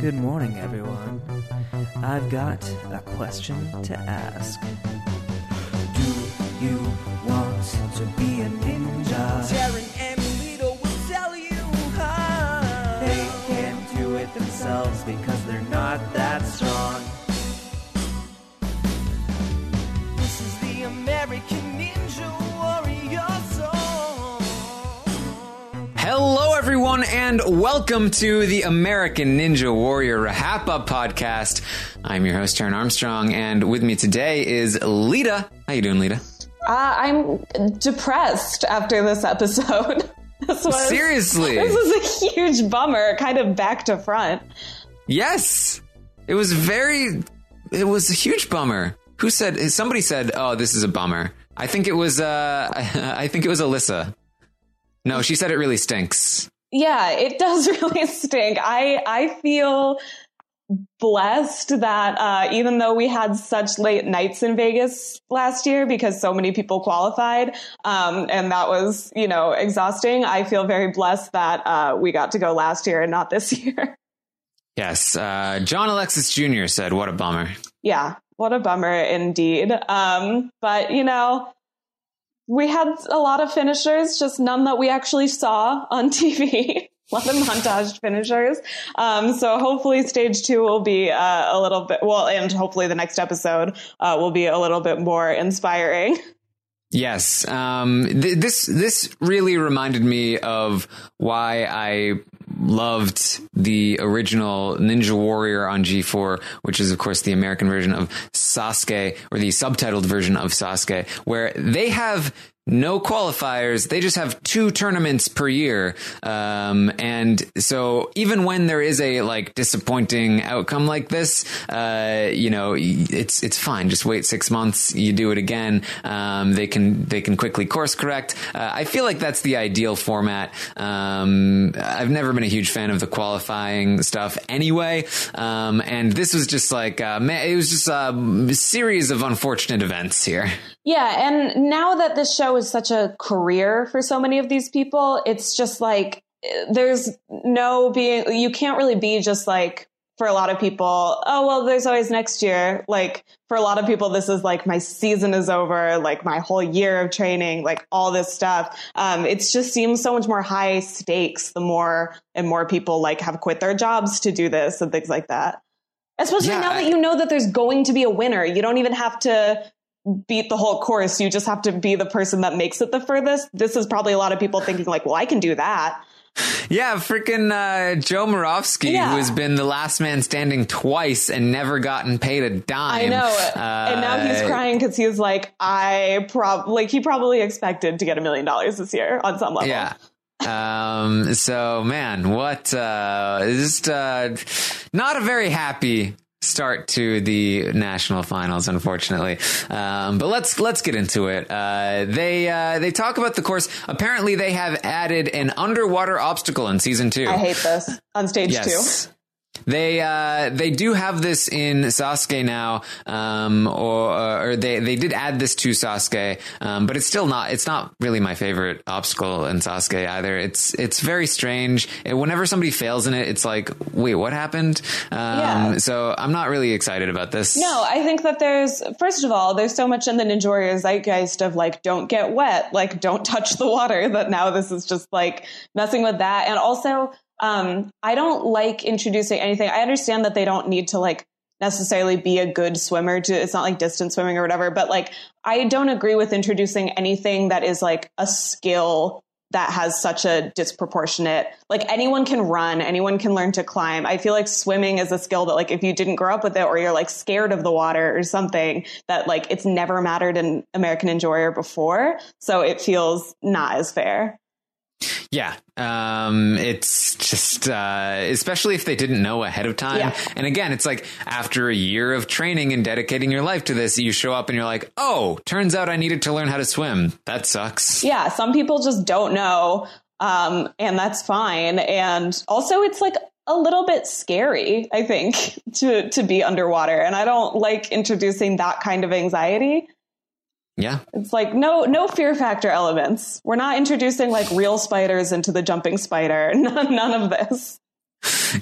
Good morning, everyone. I've got a question to ask. Do you want to be a ninja? And welcome to the American Ninja Warrior Rahapa podcast. I'm your host, Taryn Armstrong, and with me today is Lita. How you doing, Lita? Uh, I'm depressed after this episode. this was Seriously? This was a huge bummer, kind of back to front. Yes, it was very. It was a huge bummer. Who said? Somebody said, "Oh, this is a bummer." I think it was. Uh, I think it was Alyssa. No, she said it really stinks. Yeah, it does really stink. I I feel blessed that uh, even though we had such late nights in Vegas last year because so many people qualified, um, and that was you know exhausting. I feel very blessed that uh, we got to go last year and not this year. Yes, uh, John Alexis Jr. said, "What a bummer." yeah, what a bummer indeed. Um, but you know, we had a lot of finishers, just none that we actually saw on TV. a lot of montage finishers. Um, so hopefully stage two will be uh, a little bit, well, and hopefully the next episode uh, will be a little bit more inspiring. Yes, um, th- this this really reminded me of why I loved the original Ninja Warrior on G4, which is of course the American version of Sasuke or the subtitled version of Sasuke, where they have no qualifiers. They just have two tournaments per year. Um, and so even when there is a like disappointing outcome like this, uh, you know, it's, it's fine. Just wait six months. You do it again. Um, they can, they can quickly course correct. Uh, I feel like that's the ideal format. Um, I've never been a huge fan of the qualifying stuff anyway. Um, and this was just like, uh, man, it was just a series of unfortunate events here. Yeah, and now that this show is such a career for so many of these people, it's just like there's no being you can't really be just like for a lot of people, oh well there's always next year. Like for a lot of people this is like my season is over, like my whole year of training, like all this stuff. Um it just seems so much more high stakes the more and more people like have quit their jobs to do this and things like that. Especially Yeah, now I- that you know that there's going to be a winner. You don't even have to beat the whole course. You just have to be the person that makes it the furthest. This is probably a lot of people thinking like, well, I can do that. Yeah, freaking uh, Joe Moravsky, Yeah. who has been the last man standing twice and never gotten paid a dime. I know. Uh, and now he's crying because he's like, I prob like he probably expected to get a million dollars this year on some level. Yeah. Um, so man, what, uh, just, uh, not a very happy start to the national finals, unfortunately. Um, but let's, let's get into it. Uh, they, uh, they talk about the course. Apparently they have added an underwater obstacle in season two. I hate this on stage Yes. They uh, they do have this in Sasuke now, um, or, or they they did add this to Sasuke, um, but it's still not it's not really my favorite obstacle in Sasuke either. It's it's very strange. It- whenever somebody fails in it, it's like, wait, what happened? Um, Yeah. So I'm not really excited about this. No, I think that there's, first of all, there's so much in the Ninja Warrior zeitgeist of like, don't get wet, like, don't touch the water, that now this is just like messing with that. And also, um, I don't like introducing anything. I understand that they don't need to like necessarily be a good swimmer to, it's not like distance swimming or whatever, but like, I don't agree with introducing anything that is like a skill that has such a disproportionate like anyone can run anyone can learn to climb i feel like swimming is a skill that like if you didn't grow up with it or you're like scared of the water or something that like it's never mattered in american warrior before so it feels not as fair Yeah. Um, it's just, uh, especially if they didn't know ahead of time. Yeah. And again, it's like after a year of training and dedicating your life to this, you show up and you're like, oh, turns out I needed to learn how to swim. That sucks. yeah some people just don't know um, and that's fine and also it's like a little bit scary i think to to be underwater and i don't like introducing that kind of anxiety Yeah. It's like no no fear factor elements. We're not introducing like real spiders into the jumping spider. None, none of this.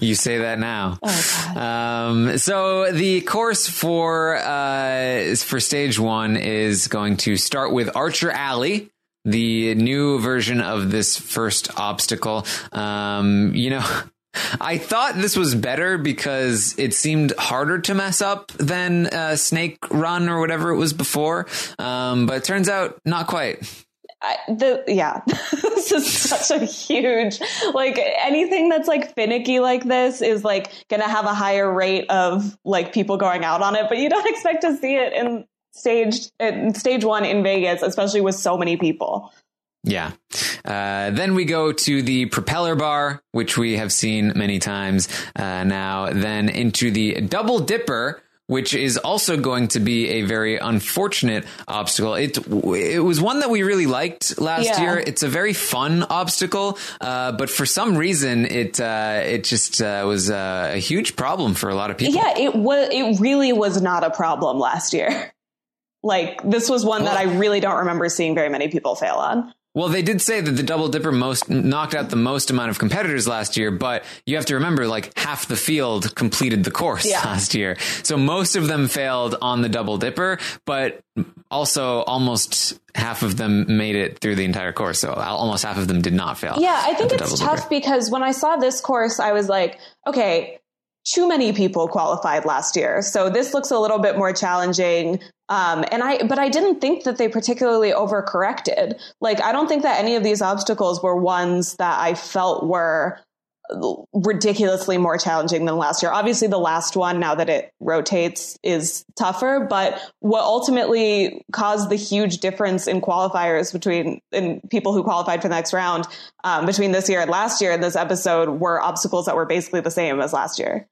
You say that now. Oh, God. Um, so the course for uh, for stage one is going to start with Archer Alley. The new version of this first obstacle. Um, you know, I thought this was better because it seemed harder to mess up than uh, Snake Run or whatever it was before. Um, but it turns out not quite. I, the yeah this is such a huge like anything that's like finicky like this is like gonna have a higher rate of like people going out on it but you don't expect to see it in stage in stage one in vegas especially with so many people Yeah. Uh, then we go to the propeller bar, which we have seen many times uh, now. Then into the double dipper, which is also going to be a very unfortunate obstacle. It it was one that we really liked last Yeah. year. It's a very fun obstacle, uh, but for some reason, it uh, it just uh, was uh, a huge problem for a lot of people. yeah it was it really was not a problem last year like this was one that i really don't remember seeing very many people fail on Well, they did say that the double dipper most knocked out the most amount of competitors last year, but you have to remember like half the field completed the course Yeah. last year. So most of them failed on the double dipper, but also almost half of them made it through the entire course. So almost half of them did not fail. Yeah, I think it's tough dipper. because when I saw this course, I was like, okay, too many people qualified last year. So this looks a little bit more challenging. Um, and I, but I didn't think that they particularly overcorrected. Like, I don't think that any of these obstacles were ones that I felt were ridiculously more challenging than last year. Obviously, the last one, now that it rotates, is tougher. But what ultimately caused the huge difference in qualifiers between in people who qualified for the next round um, between this year and last year in this episode were obstacles that were basically the same as last year: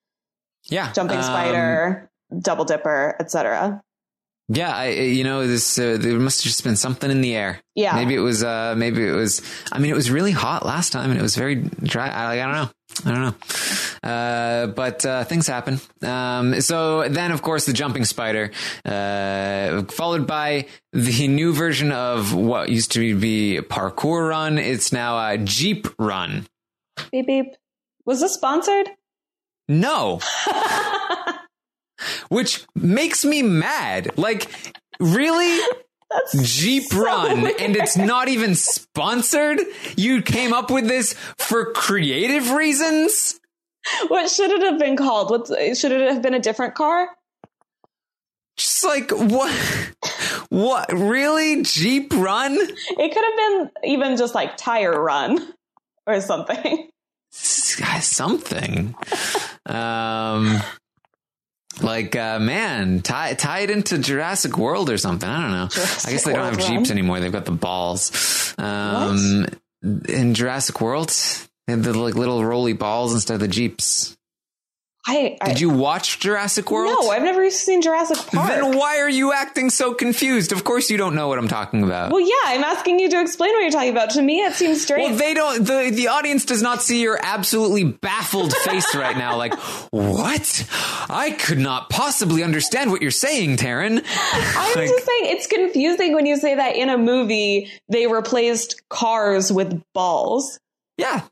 Yeah. jumping Um, spider, double dipper, etc. Yeah, I, you know, this uh, there must have just been something in the air. Yeah. maybe it was. Uh, maybe it was. I mean, it was really hot last time, and it was very dry. I, I don't know. I don't know. Uh, but uh, things happen. Um, so then, of course, the jumping spider, uh, followed by the new version of what used to be parkour run. It's now a jeep run. Beep beep. Was this sponsored? No. Which makes me mad. Like, really? That's Jeep so Run, weird. and it's not even sponsored? You came up with this for creative reasons? what should it have been called? What should it have been? A different car? Just like, what? What? Really? Jeep Run? It could have been even just like tire run or something. Something. Um, like, uh, man, tie, tie it into Jurassic World or something. I don't know. Jurassic I guess they don't have Jeeps Run. anymore. They've got the balls. Um, in Jurassic World, they have the like little roly balls instead of the Jeeps. I, I Did you watch Jurassic World? No, I've never seen Jurassic Park. Then why are you acting so confused? Of course you don't know what I'm talking about. well, yeah, I'm asking you to explain what you're talking about. To me, it seems strange. Well, they don't. The the audience does not see your absolutely baffled face right now. Like, what? I could not possibly understand what you're saying, Taryn. I'm like- just saying it's confusing when you say that in a movie they replaced cars with balls. Yeah.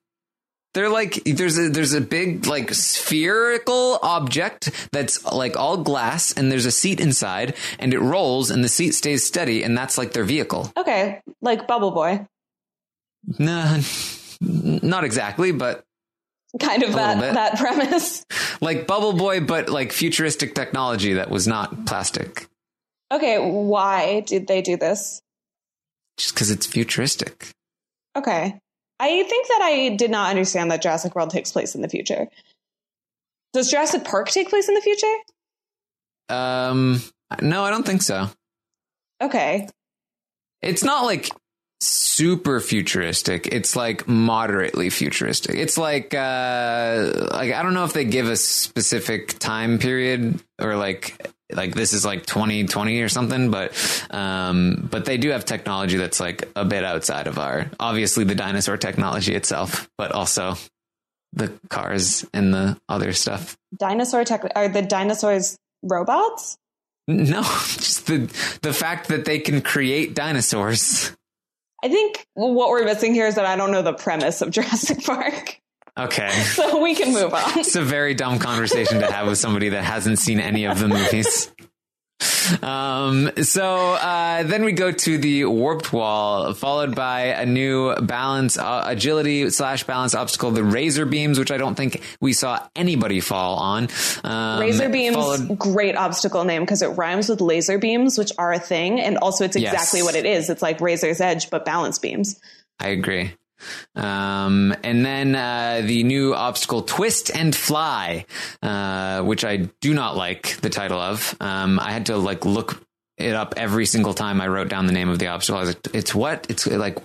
They're like there's a there's a big like spherical object that's like all glass and there's a seat inside and it rolls and the seat stays steady and that's like their vehicle. Okay, like Bubble Boy, Nah, not exactly, but kind of that that premise. like Bubble Boy, but like futuristic technology that was not plastic, Okay, why did they do this? just because it's futuristic. Okay. I think that I did not understand that Jurassic World takes place in the future. Does Jurassic Park take place in the future? Um, no, I don't think so. Okay. It's not like super futuristic. It's like moderately futuristic. It's like uh like I don't know if they give a specific time period or like like this is like 2020 or something but um but they do have technology that's like a bit outside of our obviously the dinosaur technology itself but also the cars and the other stuff Dinosaur tech are the dinosaurs robots? no just the the fact that they can create dinosaurs I think what we're missing here is that I don't know the premise of Jurassic Park. Okay. So we can move on. It's a very dumb conversation to have with somebody that hasn't seen any of the movies. Um, so uh, then we go to the warped wall, followed by a new balance, uh, agility slash balance obstacle, the razor beams, which I don't think we saw anybody fall on. Um, Razor beams, followed- great obstacle name because it rhymes with laser beams, which are a thing, and also it's Yes. exactly what it is. It's like razor's edge, but balance beams. I agree. Um, and then uh, the new obstacle, Twist and Fly, uh, which I do not like the title of. Um, I had to like look it up every single time I wrote down the name of the obstacle. I was like, it's what? It's like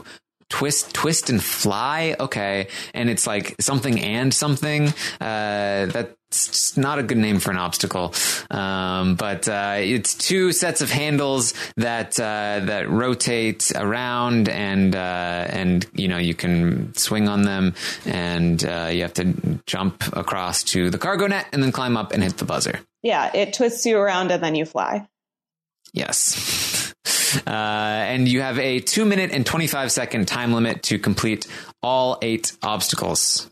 twist, twist and fly. Okay. And it's like something and something. Uh, that's not a good name for an obstacle. Um, but, uh, it's two sets of handles that, uh, that rotate around and, uh, and, you know, you can swing on them and, uh, you have to jump across to the cargo net and then climb up and hit the buzzer. Yeah, it twists you around and then you fly. Yes. Uh, and you have a two minute and 25 second time limit to complete all eight obstacles.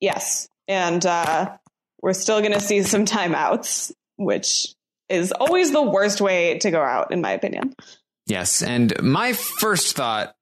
Yes. And uh, we're still going to see some timeouts, which is always the worst way to go out, in my opinion. Yes. And my first thought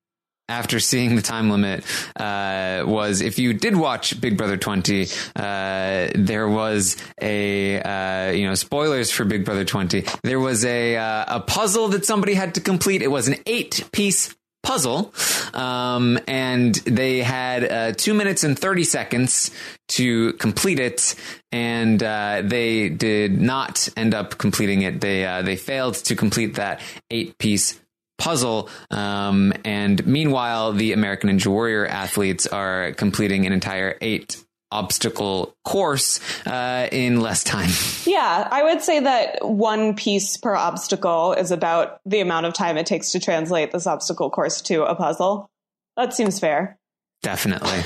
after seeing the time limit uh, was if you did watch Big Brother 20, uh, there was a, uh, you know, spoilers for Big Brother 20. There was a, uh, a puzzle that somebody had to complete. It was an eight piece puzzle. Um, and they had uh, two minutes and 30 seconds to complete it. And uh, they did not end up completing it. They, uh, they failed to complete that eight piece puzzle. Um, and meanwhile, the American Ninja Warrior athletes are completing an entire eight obstacle course uh, in less time. Yeah, I would say that one piece per obstacle is about the amount of time it takes to translate this obstacle course to a puzzle. That seems fair. Definitely.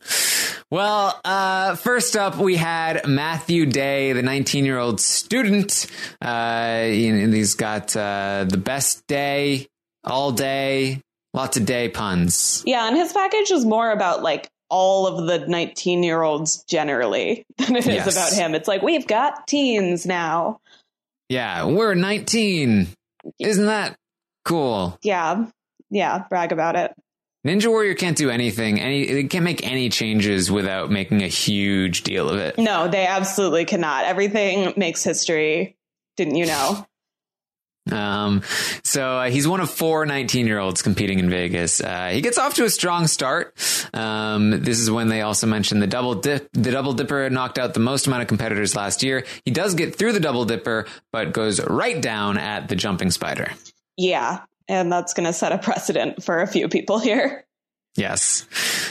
Well, uh, first up, we had Matthew Day, the 19 year old student. Uh, he's got uh, the best day, all day, lots of day puns. Yeah, and his package is more about like all of the 19 year olds generally than it is Yes. about him. It's like, we've got teens now. Yeah, we're 19. Isn't that cool? Yeah, yeah, brag about it. Ninja Warrior can't do anything. Any, it can't make any changes without making a huge deal of it. No, they absolutely cannot. Everything makes history. Didn't you know? Um, so uh, he's one of four 19 year olds competing in Vegas. Uh, he gets off to a strong start. Um, this is when they also mentioned the double dip. The double dipper knocked out the most amount of competitors last year. He does get through the double dipper, but goes right down at the jumping spider. Yeah, and that's going to set a precedent for a few people here. Yes.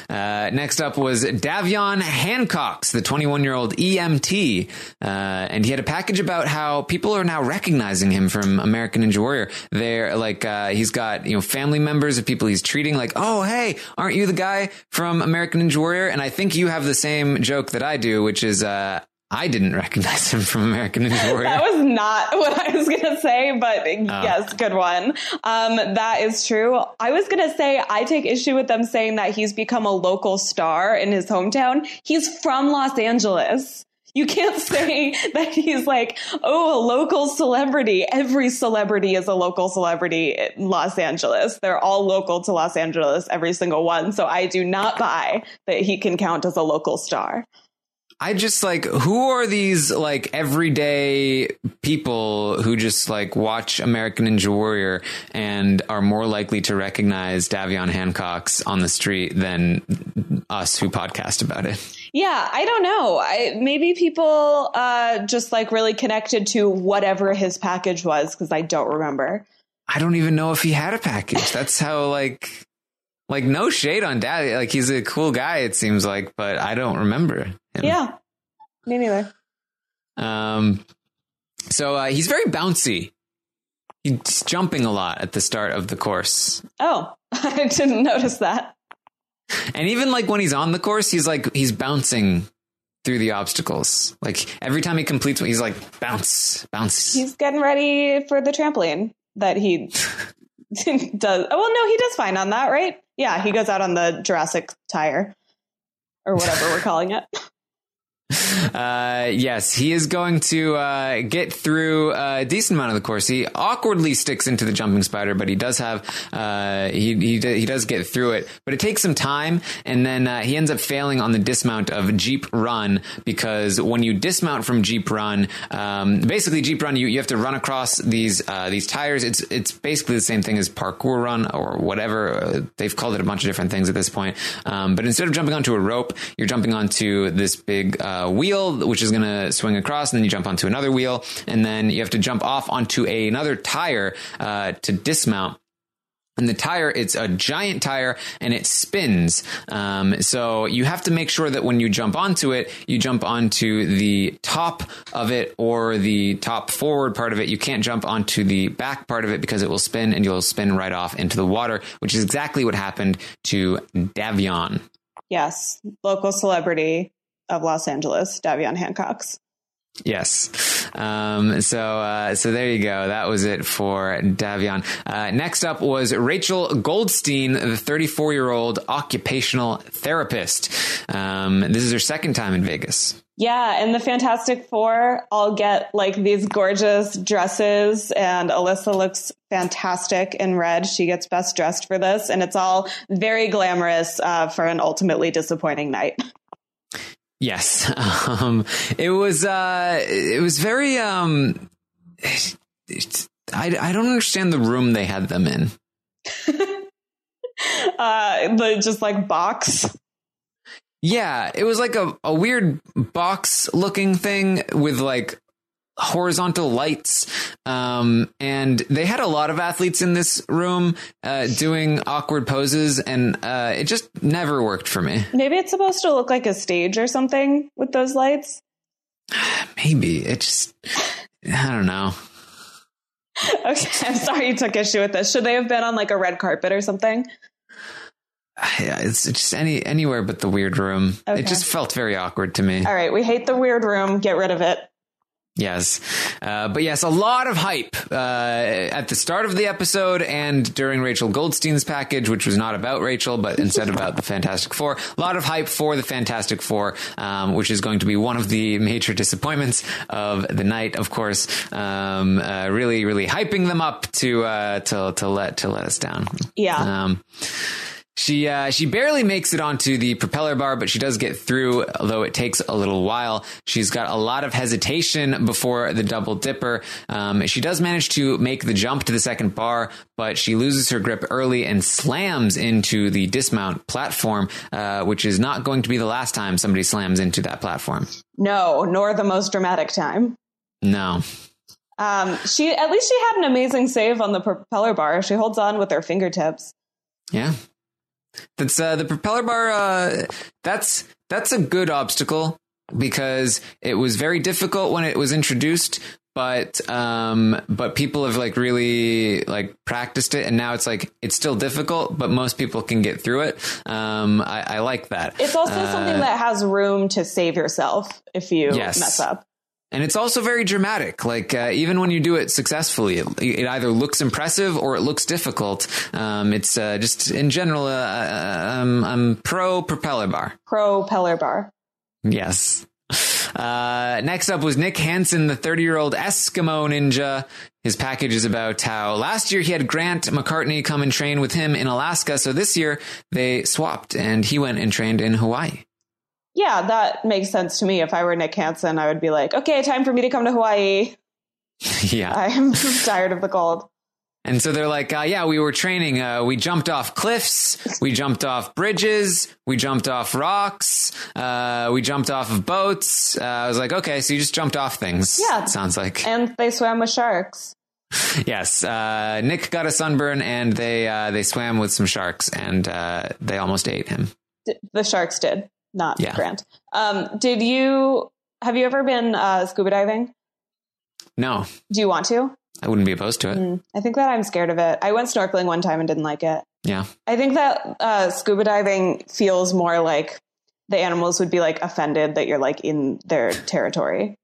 Uh, next up was Davion Hancox, the 21 year old EMT. Uh, and he had a package about how people are now recognizing him from American Ninja Warrior. They're like, uh, he's got, you know, family members of people he's treating like, oh, hey, aren't you the guy from American Ninja Warrior? And I think you have the same joke that I do, which is, uh, I didn't recognize him from American Ninja Warrior. That was not what I was going to say, but yes, good one. Um, that is true. I was going to say I take issue with them saying that he's become a local star in his hometown. He's from Los Angeles. You can't say that he's like, oh, a local celebrity. Every celebrity is a local celebrity in Los Angeles. They're all local to Los Angeles, every single one. So I do not buy that he can count as a local star. I just like who are these like everyday people who just like watch American Ninja Warrior and are more likely to recognize Davion Hancock's on the street than us who podcast about it. Yeah, I don't know. I maybe people uh, just like really connected to whatever his package was because I don't remember. I don't even know if he had a package. That's how like like no shade on Daddy. Like he's a cool guy it seems like, but I don't remember. Yeah, me neither. Um, so uh, he's very bouncy. He's jumping a lot at the start of the course. Oh, I didn't notice that. And even like when he's on the course, he's like he's bouncing through the obstacles. Like every time he completes one, he's like bounce, bounce. He's getting ready for the trampoline that he does. Oh, well, no, he does fine on that, right? Yeah, he goes out on the Jurassic tire or whatever we're calling it. Uh, yes, he is going to uh, get through a decent amount of the course. He awkwardly sticks into the jumping spider, but he does have uh, he he he does get through it. But it takes some time, and then uh, he ends up failing on the dismount of Jeep Run because when you dismount from Jeep Run, um, basically Jeep Run, you, you have to run across these uh, these tires. It's it's basically the same thing as parkour run or whatever. Uh, they've called it a bunch of different things at this point. Um, but instead of jumping onto a rope, you're jumping onto this big uh, wheel, which is going to swing across, and then you jump onto another wheel, and then you have to jump off onto a, another tire uh, to dismount. And the tire, it's a giant tire and it spins. Um, so you have to make sure that when you jump onto it, you jump onto the top of it or the top forward part of it. You can't jump onto the back part of it because it will spin and you'll spin right off into the water, which is exactly what happened to Davion. Yes, local celebrity of Los Angeles, Davion Hancock's. Yes. Um, so, uh, so there you go. That was it for Davion. Uh, next up was Rachel Goldstein, the 34 year old occupational therapist. Um, this is her second time in Vegas. Yeah, and the Fantastic Four all get like these gorgeous dresses, and Alyssa looks fantastic in red. She gets best dressed for this, and it's all very glamorous uh, for an ultimately disappointing night. Yes. Um, it was, uh, it was very, um, it, it, I, I don't understand the room they had them in. uh, the just like box. Yeah, it was like a, a weird box looking thing with like horizontal lights. Um, and they had a lot of athletes in this room uh, doing awkward poses, and uh, it just never worked for me. Maybe it's supposed to look like a stage or something with those lights. Maybe it just, I don't know. Okay, I'm sorry you took issue with this. Should they have been on like a red carpet or something? Yeah, it's just any anywhere but the weird room. Okay. It just felt very awkward to me. All right, we hate the weird room. Get rid of it. Yes. Uh, but yes, a lot of hype uh, at the start of the episode and during Rachel Goldstein's package, which was not about Rachel, but instead about the Fantastic Four. A lot of hype for the Fantastic Four, um, which is going to be one of the major disappointments of the night, of course. Um, uh, really, really hyping them up to uh, to to let to let us down. Yeah. Um, she uh, she barely makes it onto the propeller bar, but she does get through, although it takes a little while. She's got a lot of hesitation before the double dipper. Um, she does manage to make the jump to the second bar, but she loses her grip early and slams into the dismount platform, uh, which is not going to be the last time somebody slams into that platform. No, nor the most dramatic time. No. Um, she at least she had an amazing save on the propeller bar. She holds on with her fingertips. Yeah. That's uh, the propeller bar. Uh, that's that's a good obstacle because it was very difficult when it was introduced, but um, but people have like really like practiced it, and now it's like it's still difficult, but most people can get through it. Um, I, I like that. It's also Uh, something that has room to save yourself if you Yes. mess up. And it's also very dramatic. Like uh, even when you do it successfully, it, it either looks impressive or it looks difficult. Um, it's uh, just in general, uh, uh, um, I'm pro propeller bar. Pro Propeller bar. Yes. Uh, next up was Nick Hansen, the 30 year old Eskimo ninja. His package is about how last year he had Grant McCartney come and train with him in Alaska. So this year they swapped and he went and trained in Hawaii. Yeah, that makes sense to me. If I were Nick Hansen, I would be like, okay, time for me to come to Hawaii. yeah. I'm tired of the cold. And so they're like, uh, yeah, we were training. Uh, we jumped off cliffs. We jumped off bridges. We jumped off rocks. Uh, we jumped off of boats. Uh, I was like, okay, so you just jumped off things. Yeah. Sounds like. And they swam with sharks. Yes. Uh, Nick got a sunburn and they, uh, they swam with some sharks and, uh, they almost ate him. The sharks did, not Yeah. Grant. Um, did you, have you ever been uh, scuba diving? No, Do you want to? I wouldn't be opposed to it. Mm, I think that I'm scared of it. I went snorkeling one time and didn't like it. Yeah. I think that uh, scuba diving feels more like the animals would be like offended that you're like in their territory.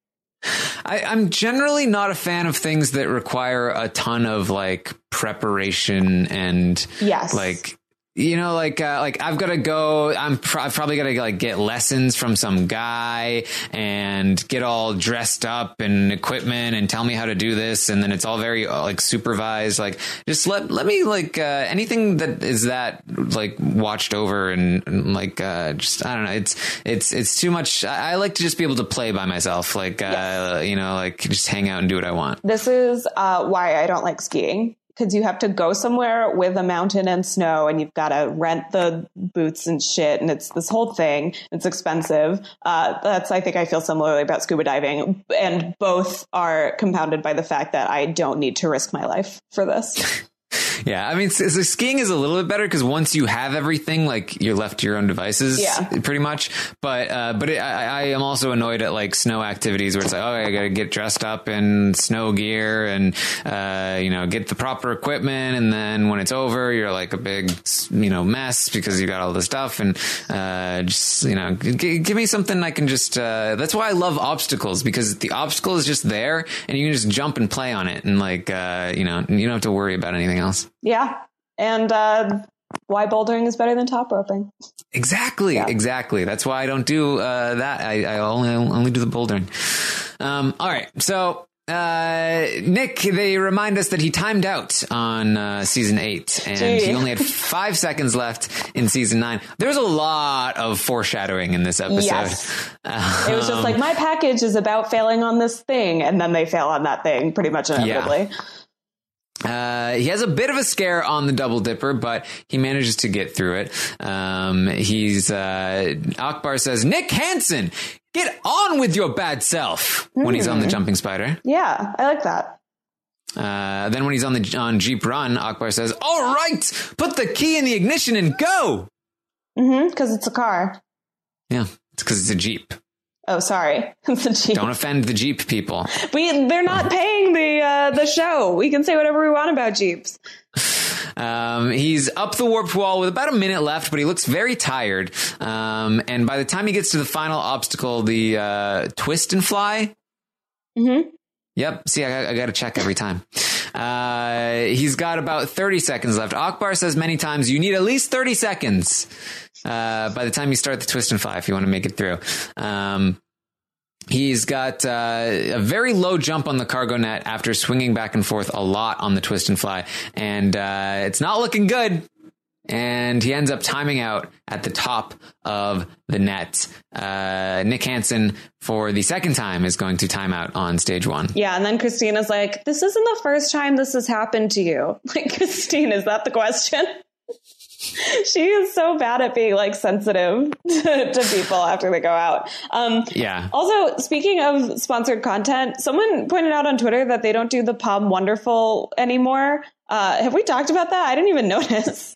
I, I'm generally not a fan of things that require a ton of like preparation and Yes. like you know, like uh, like I've got to go. I'm pr- I've probably got to like get lessons from some guy and get all dressed up and equipment and tell me how to do this, and then it's all very uh, like supervised. Like just let let me like uh, anything that is that like watched over and, and like uh, just I don't know. It's it's it's too much. I, I like to just be able to play by myself. Like uh, you know, like just hang out and do what I want. This is uh, why I don't like skiing because you have to go somewhere with a mountain and snow and you've got to rent the boots and shit and it's this whole thing. It's expensive. Uh, that's i think i feel similarly about scuba diving and both are compounded by the fact that i don't need to risk my life for this Yeah, I mean, so so skiing is a little bit better because once you have everything, like you're left to your own devices, Yeah. pretty much. But uh, but it, I, I am also annoyed at like snow activities where it's like, oh, I got to get dressed up in snow gear and uh, you know get the proper equipment, and then when it's over, you're like a big you know mess because you got all this stuff, and uh, just you know g- give me something I can just. Uh, that's why I love obstacles because the obstacle is just there, and you can just jump and play on it, and like uh, you know you don't have to worry about anything else. Yeah and uh, why bouldering is better than top roping Exactly, Yeah. exactly. That's why I don't do uh, that. I, I only only do the bouldering. Um, all right, so uh, Nick, they remind us that he timed out on uh, season eight, and Gee. he only had five seconds left in season nine. There's a lot of foreshadowing in this episode. Yes. Uh, it was just like my package is about failing on this thing and then they fail on that thing pretty much inevitably Uh, he has a bit of a scare on the double dipper, but he manages to get through it. Um, he's uh, Akbar says, "Nick Hansen, get on with your bad self." When he's on the jumping spider. yeah i like that Uh, then when he's on the on Jeep Run, Akbar says, "All right, put the key in the ignition and go." mm-hmm because it's a car Yeah, it's because it's a Jeep. Oh sorry Don't offend the Jeep people. we they're not paying the uh, the show we can say whatever we want about jeeps Um, he's up the warped wall with about a minute left, but he looks very tired. Um, and by the time he gets to the final obstacle, the uh, twist and fly. mm-hmm. Yep. See, I, I got to check every time. Uh, he's got about 30 seconds left. Akbar says many times you need at least 30 seconds uh, by the time you start the twist and fly if you want to make it through. Um, He's got uh, a very low jump on the cargo net after swinging back and forth a lot on the twist and fly, and uh, it's not looking good. And he ends up timing out at the top of the net. Uh, Nick Hansen, for the second time, is going to time out on stage one. yeah and then christina's like this isn't the first time this has happened to you like Kristine is that the question she is so bad at being like sensitive to, to people after they go out um Yeah. Also, speaking of sponsored content, someone pointed out on Twitter that they don't do the POM Wonderful anymore. Uh, have we talked about that? I didn't even notice.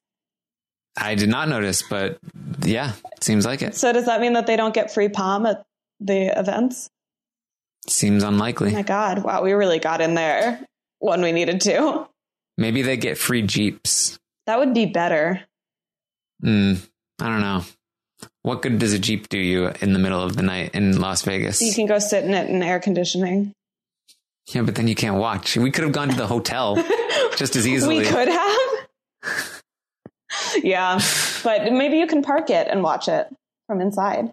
I did not notice, but yeah, seems like it. So does that mean that they don't get free POM at the events? Seems unlikely. Oh my God. Wow. We really got in there when we needed to. Maybe they get free Jeeps. That would be better. Mm, I don't know. What good does a Jeep do you in the middle of the night in Las Vegas? You can go sit in it in air conditioning. yeah, but then you can't watch. We could have gone to the hotel just as easily. We could have. Yeah. But maybe you can park it and watch it from inside.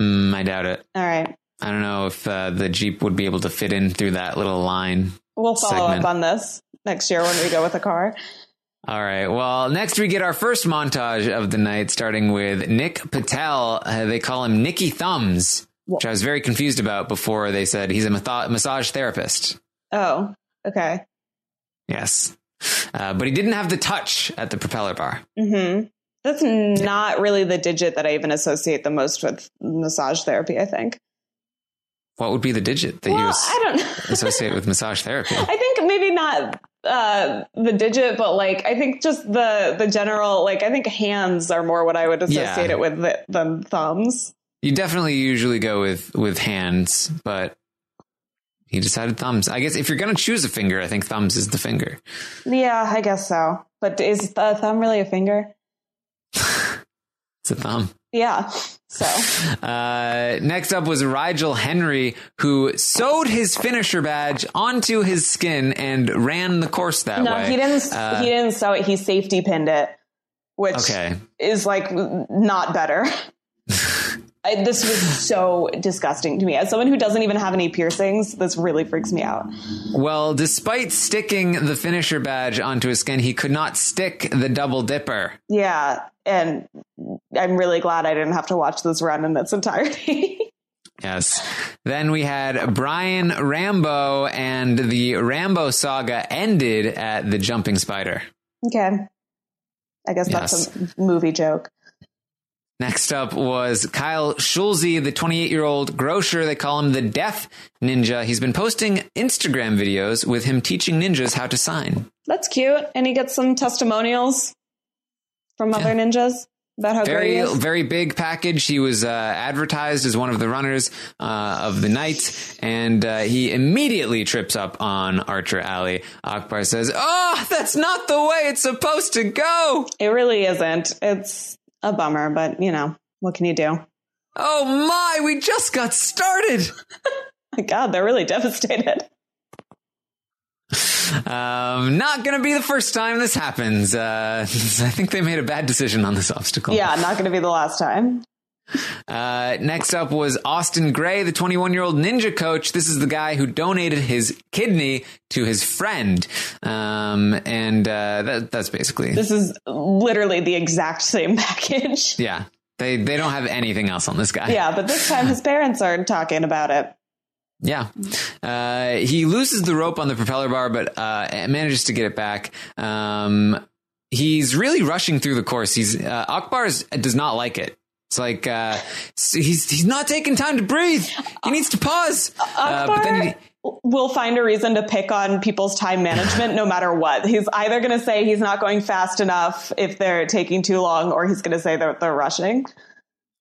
Mm, I doubt it. All right. I don't know if uh, the Jeep would be able to fit in through that little line. We'll follow Segment. up on this next year when we go with a car. All right. Well, next we get our first montage of the night, starting with Nick Patel. Uh, they call him Nicky Thumbs, which I was very confused about before they said he's a matho- massage therapist. Oh, okay. Yes. Uh, but he didn't have the touch at the propeller bar. hmm That's not really the digit that I even associate the most with massage therapy, I think. What would be the digit that you as- I don't associate with massage therapy? I think maybe not uh, the digit, but like I think just the the general like I think hands are more what I would associate Yeah. it with than thumbs. You definitely usually go with with hands, but he decided thumbs. I guess if you're going to choose a finger, I think thumbs is the finger. Yeah, I guess so. But is the thumb really a finger? It's a thumb. Yeah. So Uh, next up was Rigel Henry, who sewed his finisher badge onto his skin and ran the course that no, way. No, he didn't. Uh, he didn't sew it. He safety pinned it. which Okay. is like not better. I, this was so disgusting to me. As someone who doesn't even have any piercings, this really freaks me out. Well, despite sticking the finisher badge onto his skin, he could not stick the double dipper. Yeah, and I'm really glad I didn't have to watch this run in its entirety. Yes. Then we had Brian Rambo, and the Rambo saga ended at the jumping spider. okay. I guess Yes. that's a movie joke. Next up was Kyle Schulze, the 28 year old grocer. They call him the Deaf Ninja. He's been posting Instagram videos with him teaching ninjas how to sign. That's cute. And he gets some testimonials from other ninjas about how Very, is. very big package. He was uh, advertised as one of the runners uh, of the night, and uh, he immediately trips up on Archer Alley. Akbar says, "Oh, that's not the way it's supposed to go." It really isn't. It's a bummer, but you know, what can you do? Oh my, we just got started. My God, they're really devastated. Um, not gonna be the first time this happens. Uh, I think they made a bad decision on this obstacle. Yeah, not going to be the last time. Uh, next up was Austin Gray, the 21 year old ninja coach. This is the guy who donated his kidney to his friend. Um, and, uh, that, that's basically, This is literally the exact same package. yeah. They, they don't have anything else on this guy. Yeah, but this time his parents aren't talking about it. Yeah. Uh, he loses the rope on the propeller bar, but uh, manages to get it back. Um, he's really rushing through the course. He's uh, Akbar does not like it. It's like uh, he's he's not taking time to breathe. He needs to pause. Uh, but then he, Akbar will find a reason to pick on people's time management no matter what. He's either going to say he's not going fast enough if they're taking too long, or he's going to say that they're rushing.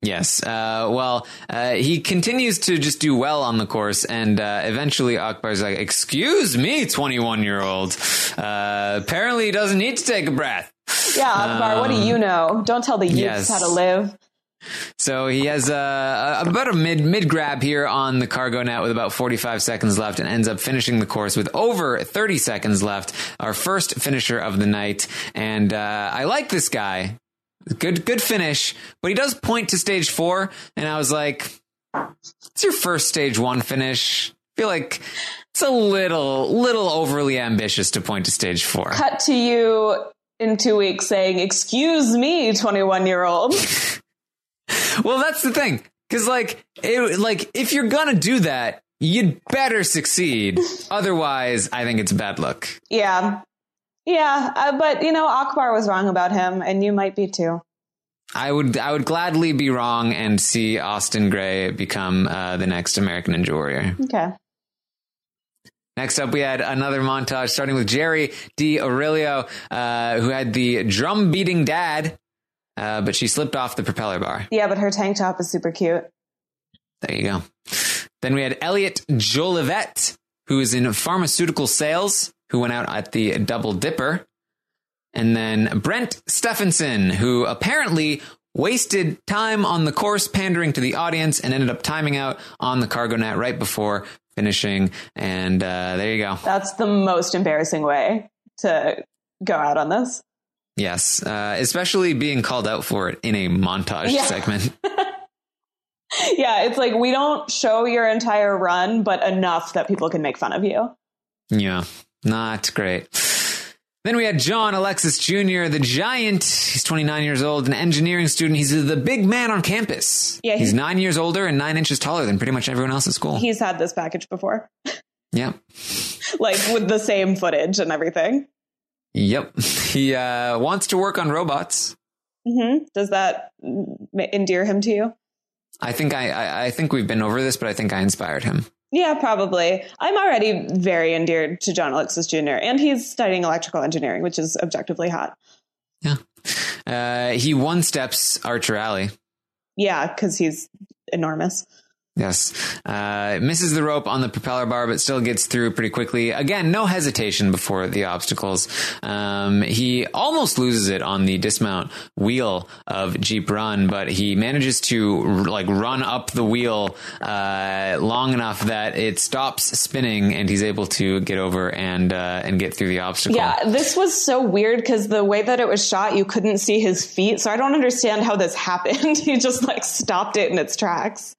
Yes. Uh, well, uh, he continues to just do well on the course, and uh, eventually Akbar's like, "Excuse me, twenty-one-year-old. Uh, apparently, he doesn't need to take a breath." Yeah, Akbar, what do you know? Don't tell the youths Um, yes. how to live. So he has uh, a, about a mid mid grab here on the cargo net with about 45 seconds left, and ends up finishing the course with over 30 seconds left. Our first finisher of the night, and uh, I like this guy. Good good finish, but he does point to stage four, and I was like, "It's your first stage one finish." I feel like it's a little little overly ambitious to point to stage four. Cut to you in two weeks saying, Excuse me, 21 year old. Well, that's the thing. Cause like, it, like, if you're gonna do that, you'd better succeed. Otherwise, I think it's bad luck. Yeah. Yeah. Uh, but, you know, Akbar was wrong about him, and you might be too. I would, I would gladly be wrong and see Austin Gray become uh, the next American Ninja Warrior. Okay. Next up, we had another montage starting with Jerry D. Aurelio, uh, who had the drum beating dad, uh, but she slipped off the propeller bar. Yeah, but her tank top is super cute. There you go. Then we had Elliot Jolivet, who is in pharmaceutical sales, who went out at the Double Dipper. And then Brent Steffensen, who apparently wasted time on the course pandering to the audience and ended up timing out on the cargo net right before finishing. And uh, there you go. That's the most embarrassing way to go out on this. Yes, uh, especially being called out for it in a montage Yeah. segment. Yeah, it's like we don't show your entire run, but enough that people can make fun of you. Yeah, not great. Then we had John Alexis Jr., the giant. He's 29 years old, an engineering student. He's the big man on campus. Yeah, he's he's- nine years older and nine inches taller than pretty much everyone else at school. He's had this package before, Yeah. like with the same footage and everything. Yep. He uh, wants to work on robots. Mm-hmm. Does that endear him to you? I think I, I, I think we've been over this, but I think I inspired him. Yeah, probably. I'm already very endeared to John Alexis Jr., and he's studying electrical engineering, which is objectively hot. Yeah. Uh, he one steps Archer Alley. Yeah, because he's enormous. Yes. Uh, misses the rope on the propeller bar, but still gets through pretty quickly. Again, no hesitation before the obstacles. Um, he almost loses it on the dismount wheel of Jeep Run, but he manages to like run up the wheel uh, long enough that it stops spinning, and he's able to get over and uh, and get through the obstacle. Yeah, this was so weird because the way that it was shot, you couldn't see his feet. So I don't understand how this happened. he just like stopped it in its tracks.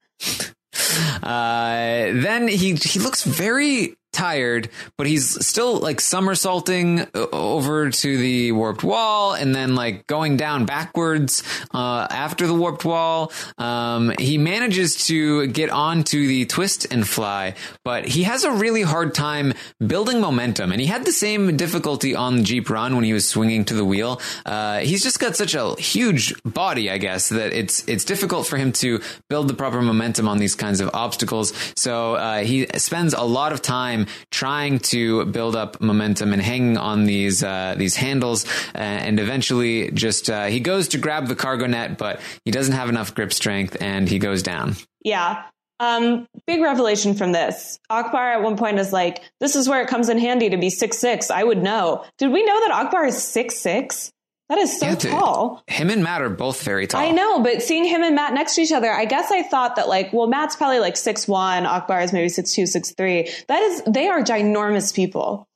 Uh, then he he looks very tired, but he's still like somersaulting over to the warped wall and then like going down backwards uh, after the warped wall. Um, he manages to get onto the twist and fly, but he has a really hard time building momentum. And he had the same difficulty on the Jeep run when he was swinging to the wheel. Uh, he's just got such a huge body, I guess, that it's it's difficult for him to build the proper momentum on these kinds of obstacles. So uh, he spends a lot of time trying to build up momentum and hanging on these uh, these handles, uh, and eventually just uh, he goes to grab the cargo net, but he doesn't have enough grip strength, and he goes down. Yeah. Um, big revelation from this. Akbar at one point is like, "This is where it comes in handy to be six six. I would know." Did we know that Akbar is six six? That is so Yeah, tall. Him and Matt are both very tall. I know, but seeing him and Matt next to each other, I guess I thought that like, well, Matt's probably like six one, Akbar is maybe six two, six three. That is, they are ginormous people.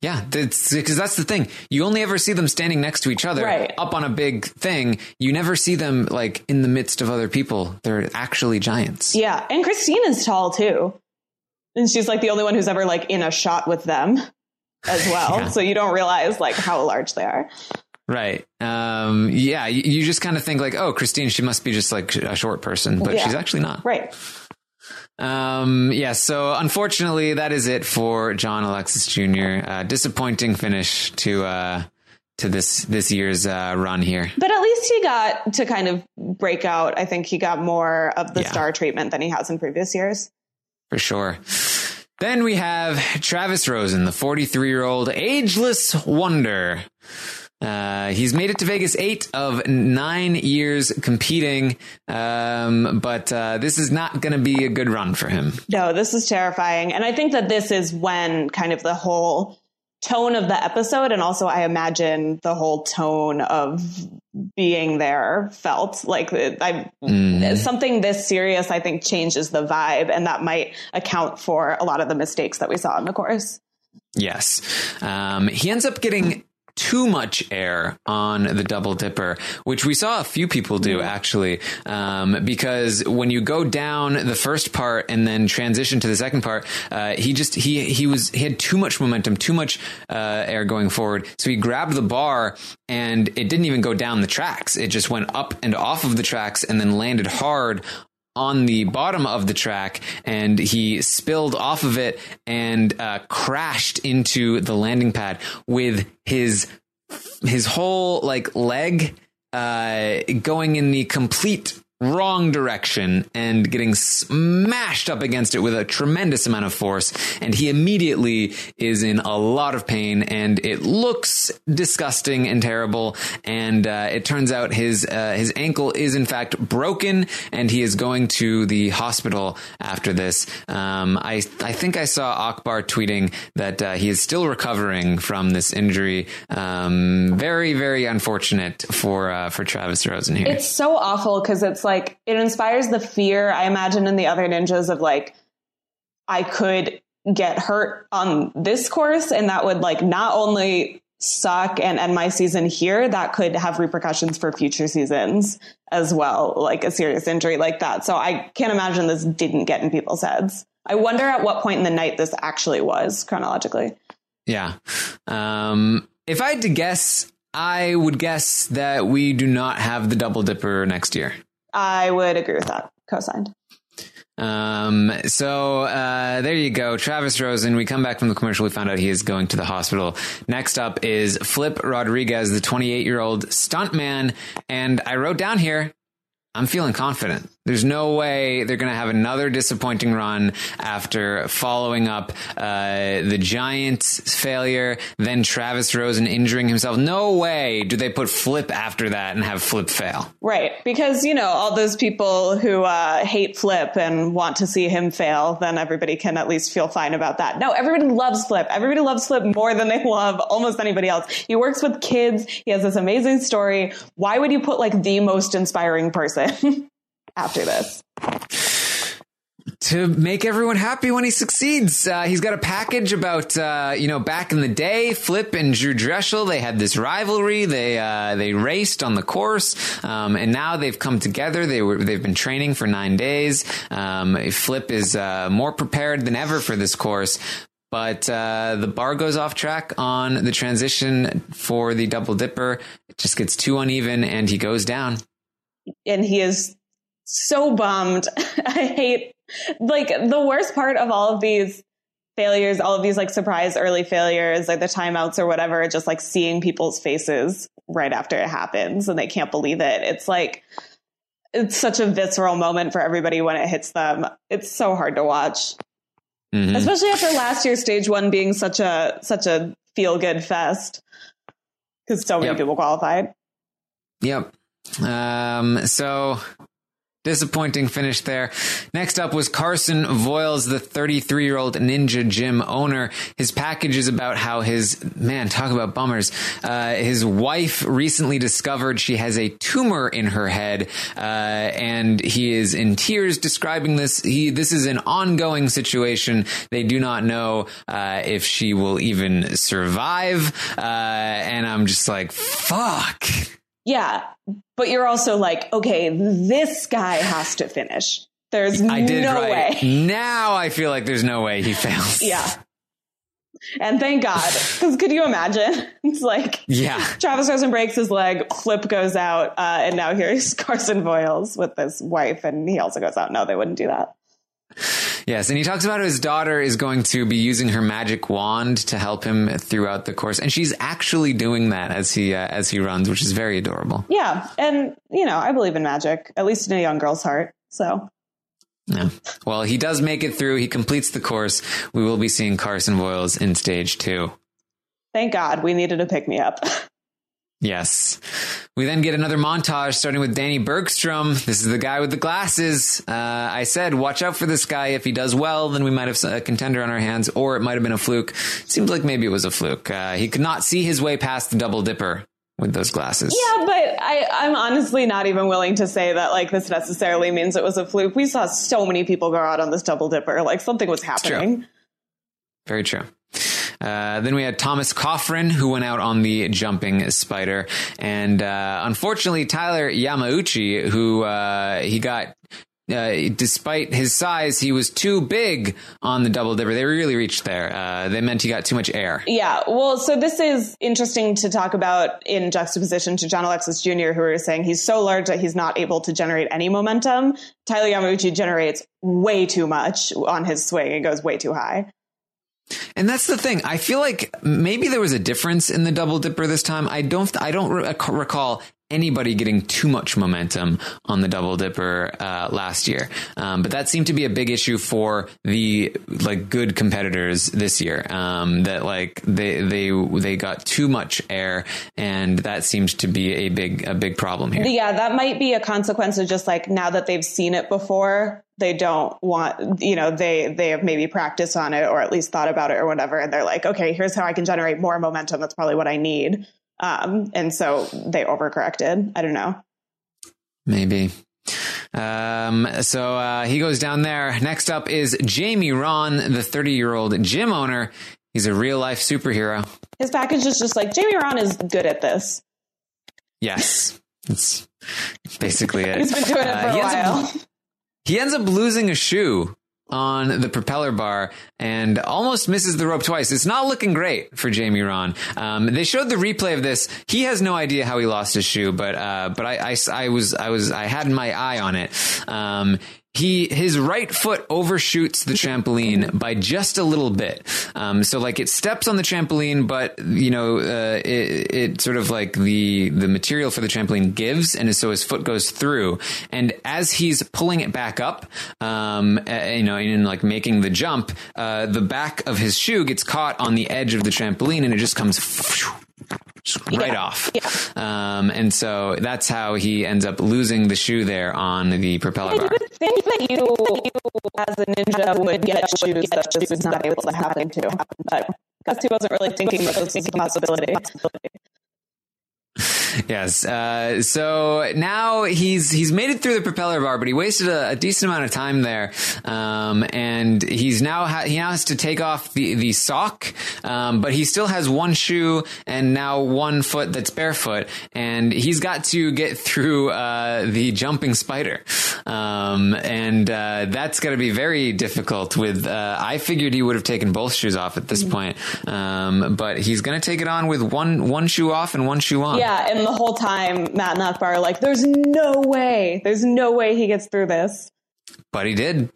Yeah, because that's the thing. You only ever see them standing next to each other, Right. up on a big thing. You never see them like in the midst of other people. They're actually giants. Yeah, and Kristine is tall too, and she's like the only one who's ever like in a shot with them as well. Yeah. So you don't realize like how large they are. Right. Um, yeah. You, you just kind of think like, oh, Kristine, she must be just like a short person, but Yeah. she's actually not. Right. Um, yeah. So unfortunately, that is it for John Alexis Jr. Uh, disappointing finish to uh, to this this year's uh, run here. But at least he got to kind of break out. I think he got more of the Yeah. star treatment than he has in previous years. for sure. Then we have Travis Rosen, the 43 year old ageless wonder. Uh, he's made it to Vegas eight of nine years competing, um, but uh, this is not going to be a good run for him. No, this is terrifying. And I think that this is when kind of the whole tone of the episode and also I imagine the whole tone of being there felt like I Mhm. something this serious I think changes the vibe and that might account for a lot of the mistakes that we saw in the course. Yes. Um, he ends up getting too much air on the double dipper, which we saw a few people do actually. Um, because when you go down the first part and then transition to the second part, uh, he just, he, he was, he had too much momentum, too much, uh, air going forward. So he grabbed the bar and it didn't even go down the tracks. It just went up and off of the tracks and then landed hard on the bottom of the track and he spilled off of it and uh, crashed into the landing pad with his his whole like leg uh, going in the complete wrong direction and getting smashed up against it with a tremendous amount of force. And he immediately is in a lot of pain and it looks disgusting and terrible. And uh, it turns out his uh, his ankle is in fact broken and he is going to the hospital after this. Um, I I think I saw Akbar tweeting that uh, he is still recovering from this injury. Um, very very unfortunate for uh, for Travis Rosen here. It's so awful because it's like it inspires the fear I imagine in the other ninjas of like I could get hurt on this course and that would like not only suck and end my season here that could have repercussions for future seasons as well like a serious injury like that so I can't imagine this didn't get in people's heads I wonder at what point in the night this actually was chronologically Yeah. Um, if I had to guess, I would guess that we do not have the double dipper next year. I would agree with that co-signed Um, so uh, there you go, Travis Rosen. We come back from the commercial. We found out he is going to the hospital. Next up is Flip Rodriguez, the 28 year old stuntman, and I wrote down here. I'm feeling confident. There's no way they're going to have another disappointing run after following up uh, the Giants failure, then Travis Rosen injuring himself. No way do they put Flip after that and have Flip fail. Right. Because, you know, all those people who uh, hate Flip and want to see him fail, then everybody can at least feel fine about that. No, everybody loves Flip. Everybody loves Flip more than they love almost anybody else. He works with kids. He has this amazing story. Why would you put like the most inspiring person? after this. To make everyone happy when he succeeds. Uh, he's got a package about, uh, you know, back in the day, Flip and Drew Drechsel. they had this rivalry. They, uh, they raced on the course. Um, and now they've come together. They were, they've been training for nine days. Um, Flip is, uh, more prepared than ever for this course. But, uh, the bar goes off track on the transition for the double dipper. It just gets too uneven and he goes down. And he is so bummed. I hate like the worst part of all of these failures, all of these like surprise early failures, like the timeouts or whatever, just like seeing people's faces right after it happens and they can't believe it. It's like it's such a visceral moment for everybody when it hits them. It's so hard to watch. Mm-hmm. Especially after last year's stage one being such a such a feel good fest. Because so many yep. people qualified. Yep. Um so Disappointing finish there. Next up was Carson Voiles, the 33 year old Ninja Gym owner. His package is about how his, man, talk about bummers. Uh, his wife recently discovered she has a tumor in her head, uh, and he is in tears describing this. He, this is an ongoing situation. They do not know, uh, if she will even survive. Uh, and I'm just like, fuck. Yeah. But you're also like, okay, this guy has to finish. There's I did no right. way. Now I feel like there's no way he fails. Yeah. And thank God. Because could you imagine? It's like, yeah. Travis Rosen breaks his leg, Flip goes out, uh, and now here's Carson Voiles with his wife, and he also goes out. No, they wouldn't do that. Yes, and he talks about how his daughter is going to be using her magic wand to help him throughout the course, and she's actually doing that as he uh, as he runs, which is very adorable. Yeah, and you know, I believe in magic, at least in a young girl's heart. So. Yeah. Well, he does make it through. He completes the course. We will be seeing Carson Voiles in stage two. Thank God we needed a pick me up. Yes. We then get another montage starting with Danny Bergstrom. This is the guy with the glasses. Uh, I said, watch out for this guy. If he does well, then we might have a contender on our hands, or it might have been a fluke. Seems like maybe it was a fluke. Uh, he could not see his way past the double dipper with those glasses. Yeah, but I, I'm honestly not even willing to say that like this necessarily means it was a fluke. We saw so many people go out on this double dipper. Like something was happening. Very true. Uh, then we had Thomas Coffrin, who went out on the jumping spider. And uh, unfortunately, Tyler Yamauchi, who uh, he got uh, despite his size, he was too big on the double dipper. They really reached there. Uh, they meant he got too much air. Yeah. Well, so this is interesting to talk about in juxtaposition to John Alexis Jr., who are saying he's so large that he's not able to generate any momentum. Tyler Yamauchi generates way too much on his swing. It goes way too high. And that's the thing. I feel like maybe there was a difference in the double dipper this time. I don't. I don't uh, recall anybody getting too much momentum on the double dipper uh, last year. Um, but that seemed to be a big issue for the like good competitors this year. Um, that like they they they got too much air, and that seems to be a big a big problem here. Yeah, that might be a consequence of just like now that they've seen it before. They don't want, you know, they they have maybe practiced on it or at least thought about it or whatever, and they're like, okay, here's how I can generate more momentum. That's probably what I need. Um, and so they overcorrected. I don't know. Maybe. Um, so uh, he goes down there. Next up is Jamie Rahn, the 30 year old gym owner. He's a real life superhero. His package is just like Jamie Rahn is good at this. Yes, it's basically it. He's been doing it for uh, a while. Up, he ends up losing a shoe on the propeller bar and almost misses the rope twice. It's not looking great for Jamie Rahn. Um, they showed the replay of this. He has no idea how he lost his shoe, but uh, but I, I, I, was I was I had my eye on it. Um, he his right foot overshoots the trampoline by just a little bit. Um, so like it steps on the trampoline, but you know uh, it, it sort of like the the material for the trampoline gives, and so his foot goes through. And as he's pulling it back up, um, uh, you know, in like making the jump, uh, the back of his shoe gets caught on the edge of the trampoline, and it just comes. Just right Yeah. off. Um, and so that's how he ends up losing the shoe there on the propeller I bar. would think that you, as a ninja, would get shoes that this is not able to happen to. But because he wasn't really thinking that this was a possibility. Yes. Uh, so now he's he's made it through the propeller bar, but he wasted a, a decent amount of time there, um, and he's now ha- he now has to take off the the sock, um, but he still has one shoe and now one foot that's barefoot, and he's got to get through uh, the jumping spider, um, and uh, that's going to be very difficult. With uh, I figured he would have taken both shoes off at this point, um, but he's going to take it on with one one shoe off and one shoe on. Yeah, and the whole time, Matt and Akbar are like, there's no way, there's no way he gets through this. but he did.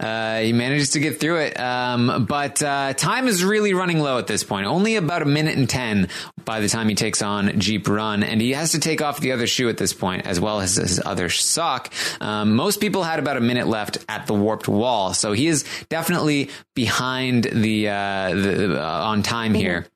Uh, he manages to get through it. Um, but uh, time is really running low at this point. Only about a minute and 10 by the time he takes on Jeep Run. And he has to take off the other shoe at this point, as well as his other sock. Um, most people had about a minute left at the warped wall. So he is definitely behind the, uh, the uh, on time here.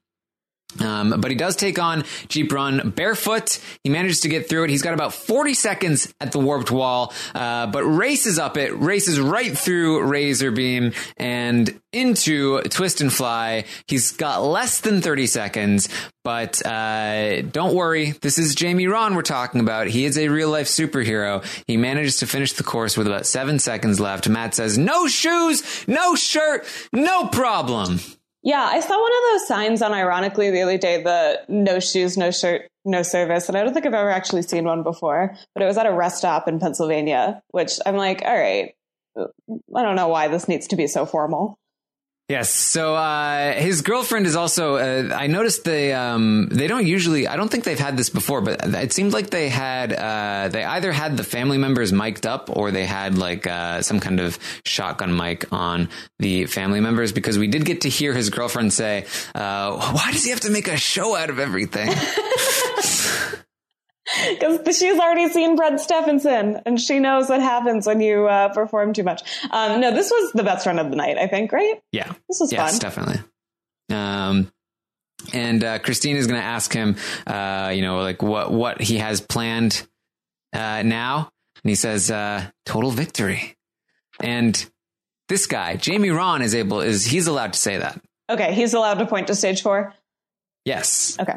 Um, but he does take on Jeep Run barefoot. He manages to get through it. He's got about 40 seconds at the warped wall, uh, but races up it, races right through Razor Beam and into Twist and Fly. He's got less than 30 seconds, but uh, don't worry. This is Jamie Rahn we're talking about. He is a real life superhero. He manages to finish the course with about seven seconds left. Matt says, no shoes, no shirt, no problem. Yeah, I saw one of those signs on Ironically the other day, the no shoes, no shirt, no service. And I don't think I've ever actually seen one before, but it was at a rest stop in Pennsylvania, which I'm like, all right, I don't know why this needs to be so formal. Yes. So uh, his girlfriend is also. Uh, I noticed they um, they don't usually. I don't think they've had this before, but it seemed like they had. Uh, they either had the family members mic'd up, or they had like uh, some kind of shotgun mic on the family members. Because we did get to hear his girlfriend say, uh, "Why does he have to make a show out of everything?" Because she's already seen Brent Steffensen and she knows what happens when you uh, perform too much. Um, no, this was the best run of the night, I think, right? yeah. This was yes, fun. definitely. Um, and uh, Kristine is going to ask him, uh, you know, like what what he has planned uh, now, and he says, uh, "Total victory." And this guy, Jamie Rahn, is able is he's allowed to say that. Okay, he's allowed to point to stage four. Yes, Okay.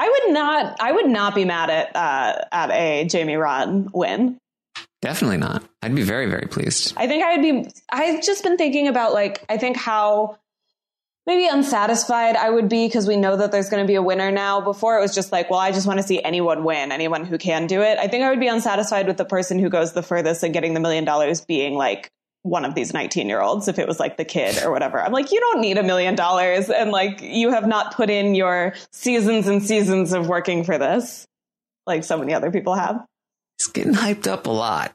I would not. I would not be mad at uh, at a Jamie Rahn win. definitely not. I'd be very very pleased. I think I would be. I've just been thinking about like I think how maybe unsatisfied I would be because we know that there's going to be a winner now. Before it was just like, well, I just want to see anyone win, anyone who can do it. I think I would be unsatisfied with the person who goes the furthest and getting the million dollars being like one of these 19 year olds if it was like the kid or whatever. I'm like, you don't need a million dollars and like you have not put in your seasons and seasons of working for this like so many other people have. It's getting hyped up a lot.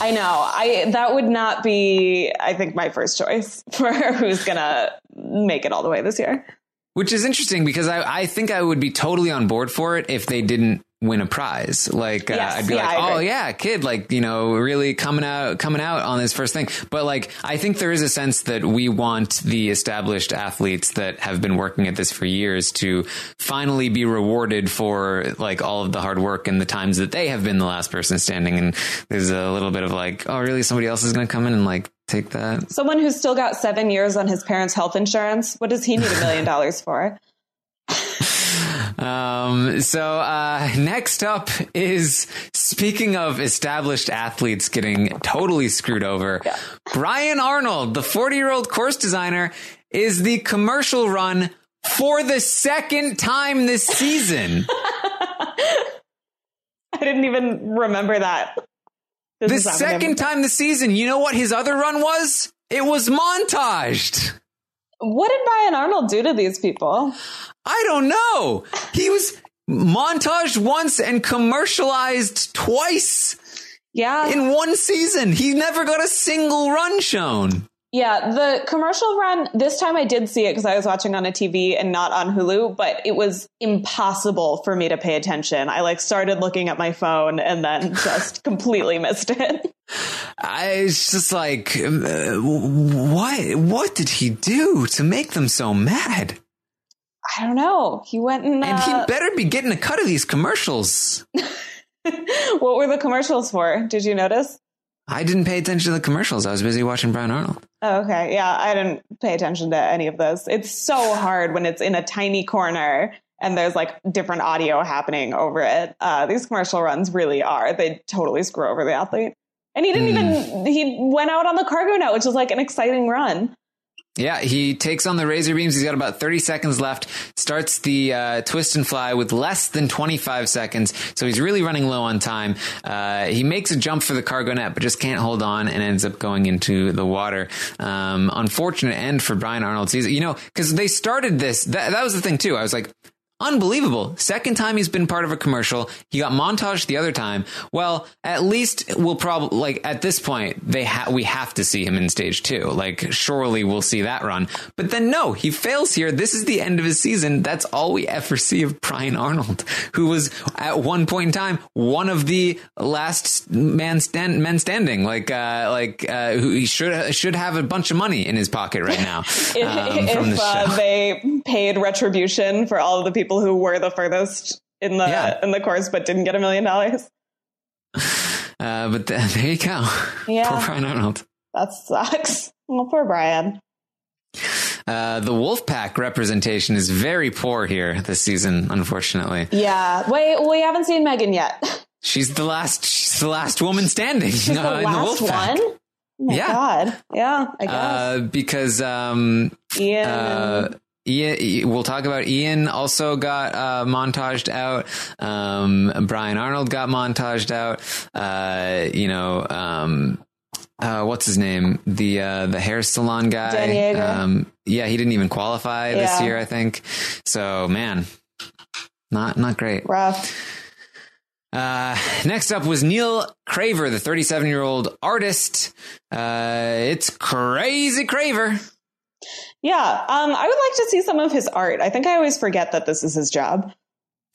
I know. I that would not be I think my first choice for who's going to make it all the way this year. Which is interesting because I, I think I would be totally on board for it if they didn't win a prize. Like uh, I'd be yeah, like, oh yeah, kid, like you know, really coming out coming out on this first thing. But like, I think there is a sense that we want the established athletes that have been working at this for years to finally be rewarded for like all of the hard work and the times that they have been the last person standing. And there's a little bit of like, oh really, somebody else is going to come in and like take that. Someone who's still got 7 years on his parents' health insurance, what does he need a million dollars for? Um, so uh, next up is speaking of established athletes getting totally screwed over. Yeah. Brian Arnold, the 40 year old course designer, is the commercial run for the second time this season. I didn't even remember that. This the second time this season. You know what his other run was? It was montaged. What did Brian Arnold do to these people? I don't know. He was montaged once and commercialized twice. Yeah. in one season. He never got a single run shown. Yeah, the commercial run, this time I did see it because I was watching on a TV and not on Hulu, but it was impossible for me to pay attention. I like started looking at my phone and then just completely missed it. I was just like, uh, what? What did he do to make them so mad? I don't know. He went and, And uh, he better be getting a cut of these commercials. what were the commercials for? Did you notice? I didn't pay attention to the commercials. I was busy watching Brian Arnold. Oh, okay. Yeah, I didn't pay attention to any of this. It's so hard when it's in a tiny corner and there's like different audio happening over it. Uh, these commercial runs really are. They totally screw over the athlete. And he didn't even, he went out on the cargo net, which was like an exciting run. Yeah, he takes on the razor beams. He's got about 30 seconds left. Starts the uh, twist and fly with less than 25 seconds. So he's really running low on time. Uh, he makes a jump for the cargo net, but just can't hold on and ends up going into the water. Um, unfortunate end for Brian season. You know, because they started this. That, that was the thing, too. I was like, Unbelievable. Second time he's been part of a commercial. He got montaged the other time. Well, at least we'll probably, like, at this point, they ha- we have to see him in stage two. Like, surely we'll see that run. But then no, he fails here. This is the end of his season. That's all we ever see of Brian Arnold, who was at one point in time one of the last man stand- men standing. Like, uh, like, uh, who he should, should have a bunch of money in his pocket right now. If, um, from if the uh, they paid retribution for all of the people who were the furthest in the Yeah. in the course but didn't get a million dollars. Uh, but th- there you go. Yeah. Poor Brian Arnold. That sucks. Well, poor Brian. Uh, the Wolfpack representation is very poor here this season, unfortunately. Yeah. Wait, we haven't seen Megan yet. She's the last. She's the last woman standing She's the uh, in the last Wolfpack. one. Oh my Yeah. God. Yeah, I guess. Uh, because um, Ian. Ian, we'll talk about Ian also got uh, montaged out. Um, Brian Arnold got montaged out. Uh, you know, um, uh, what's his name? The uh, the hair salon guy. Um, yeah, he didn't even qualify this year, I think. So man, not not great. rough. Uh, next up was Neil Craver, the 37 year old artist. Uh, it's crazy Craver. Yeah. Um, I would like to see some of his art. I think I always forget that this is his job,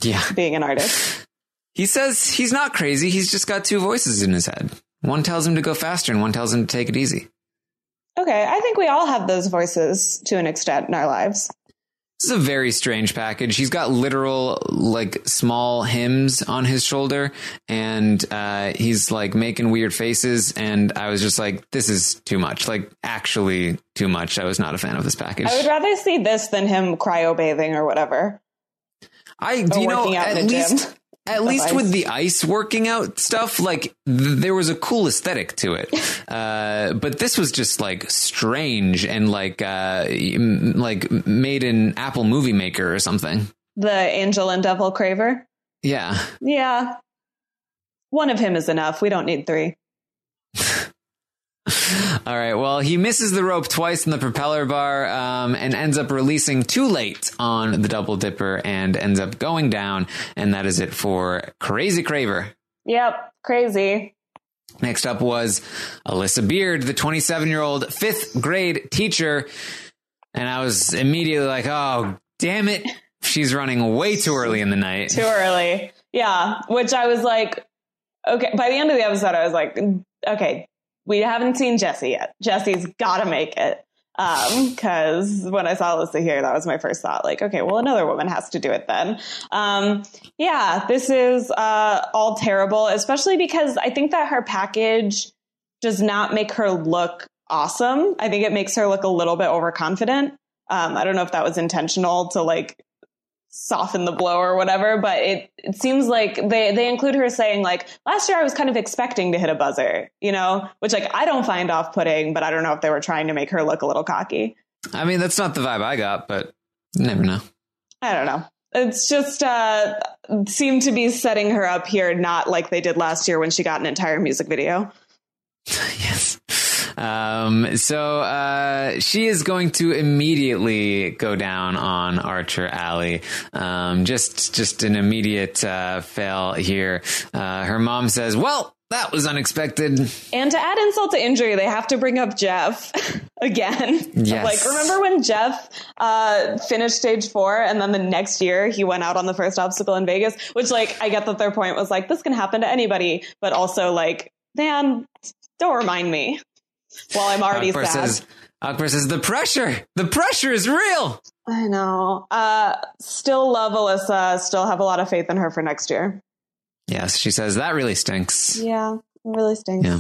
Yeah. being an artist. He says he's not crazy. He's just got two voices in his head. One tells him to go faster and one tells him to take it easy. Okay. I think we all have those voices to an extent in our lives. This is a very strange package. He's got literal, like, small hymns on his shoulder, and uh, he's like making weird faces. And I was just like, this is too much. Like, actually, too much. I was not a fan of this package. I would rather see this than him cryo bathing or whatever. I do you know at least gym at least ice. with the ice working out stuff, like th- there was a cool aesthetic to it. uh, but this was just like strange and like uh, m- like made in Apple Movie Maker or something. The Angel and Devil Craver. Yeah. Yeah. One of him is enough. We don't need three. All right. Well, he misses the rope twice in the propeller bar um, and ends up releasing too late on the double dipper and ends up going down. And that is it for Crazy Craver. Yep. Crazy. Next up was Alyssa Beard, the 27 year old fifth grade teacher. And I was immediately like, oh, damn it. She's running way too early in the night. Too early. Yeah. Which I was like, okay. By the end of the episode, I was like, okay, we haven't seen Jesse yet. Jesse's got to make it. Um, cause when I saw Alyssa here, that was my first thought. Like, okay, well, another woman has to do it then. Um, yeah, this is, uh, all terrible, especially because I think that her package does not make her look awesome. I think it makes her look a little bit overconfident. Um, I don't know if that was intentional to like soften the blow or whatever, but it, it seems like they, they include her saying like, last year I was kind of expecting to hit a buzzer, you know, which like I don't find off putting, but I don't know if they were trying to make her look a little cocky. I mean, that's not the vibe I got, but you never know. I don't know. It's just, uh, seemed to be setting her up here, not like they did last year when she got an entire music video. yes. Um, so uh, she is going to immediately go down on Archer Alley. Um, just just an immediate uh, fail here. Uh, her mom says, "Well." that was unexpected. And to add insult to injury, they have to bring up Jeff again. Yes. Like, remember when Jeff uh, finished stage four and then the next year he went out on the first obstacle in Vegas? Which, like, I get that their point was like, this can happen to anybody, but also, like, man, don't remind me while I'm already Akbar sad. says, Akbar says, the pressure, the pressure is real. I know. Uh, still love Alyssa. Still have a lot of faith in her for next year. Yes, she says, that really stinks. Yeah, it really stinks. Yeah.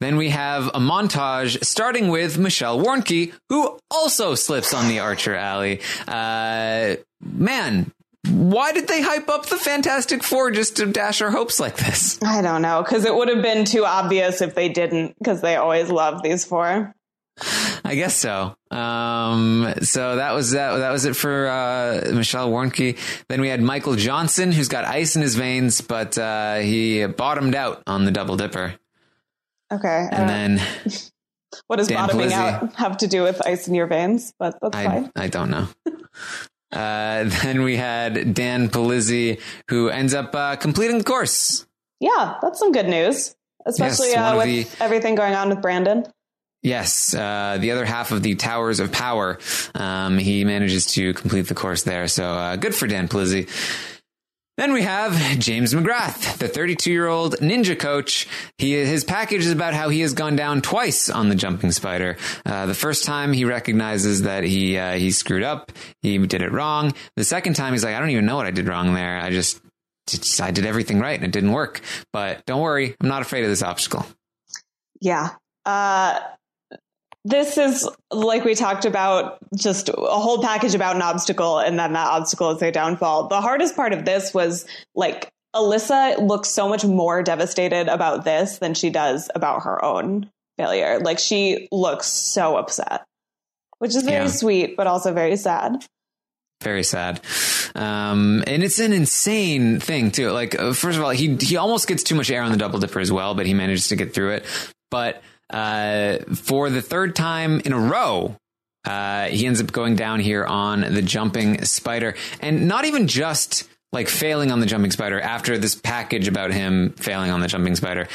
Then we have a montage starting with Michelle Warnke, who also slips on the Archer Alley. Uh, man, why did they hype up the Fantastic Four just to dash our hopes like this? I don't know because it would have been too obvious if they didn't because they always love these four. I guess so. Um, so that was that. That was it for uh, Michelle Warnke. Then we had Michael Johnson, who's got ice in his veins, but uh, he bottomed out on the double dipper. Okay. And uh, then what does Dan bottoming out have to do with ice in your veins? But that's I fine. I don't know. Uh, then we had Dan Polizzi, who ends up uh, completing the course. Yeah, that's some good news, especially Yes, uh, with everything going on with Brandon. Yes, uh, the other half of the Towers of Power. Um, he manages to complete the course there. So uh, good for Dan Polizzi. Then we have James McGrath, the 32 year old ninja coach. He, his package is about how he has gone down twice on the jumping spider. Uh, the first time he recognizes that he, uh, he screwed up. He did it wrong. The second time he's like, I don't even know what I did wrong there. I just, just I did everything right and it didn't work. But don't worry. I'm not afraid of this obstacle. Yeah. Uh, this is like we talked about just a whole package about an obstacle and then that obstacle is their downfall. The hardest part of this was like Alyssa looks so much more devastated about this than she does about her own failure. Like she looks so upset, which is very Yeah. sweet, but also very sad. very sad um and it's an insane thing too like uh, first of all he he almost gets too much air on the double dipper as well but he manages to get through it but uh for the third time in a row uh he ends up going down here on the jumping spider. And not even just like failing on the jumping spider after this package about him failing on the jumping spider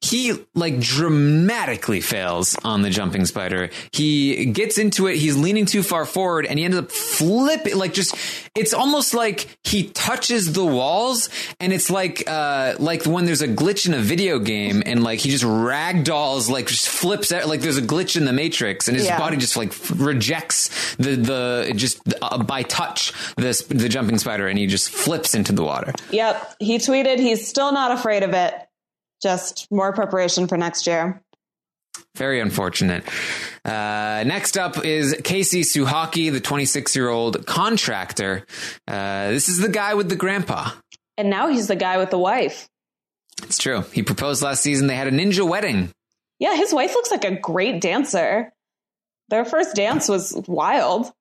he like dramatically fails on the jumping spider. He gets into it. He's leaning too far forward and he ends up flipping like just, it's almost like he touches the walls and it's like, uh, like when there's a glitch in a video game and like he just ragdolls, like just flips out, like there's a glitch in the matrix and his Yeah. body just like rejects the, the, just uh, by touch, this, the jumping spider and he just flips into the water. Yep. He tweeted he's still not afraid of it. Just more preparation for next year. Very unfortunate. Uh, next up is Casey Suchocki, the 26 year old contractor. Uh, this is the guy with the grandpa. And now he's the guy with the wife. It's true. He proposed last season. They had a ninja wedding. Yeah, his wife looks like a great dancer. Their first dance was wild.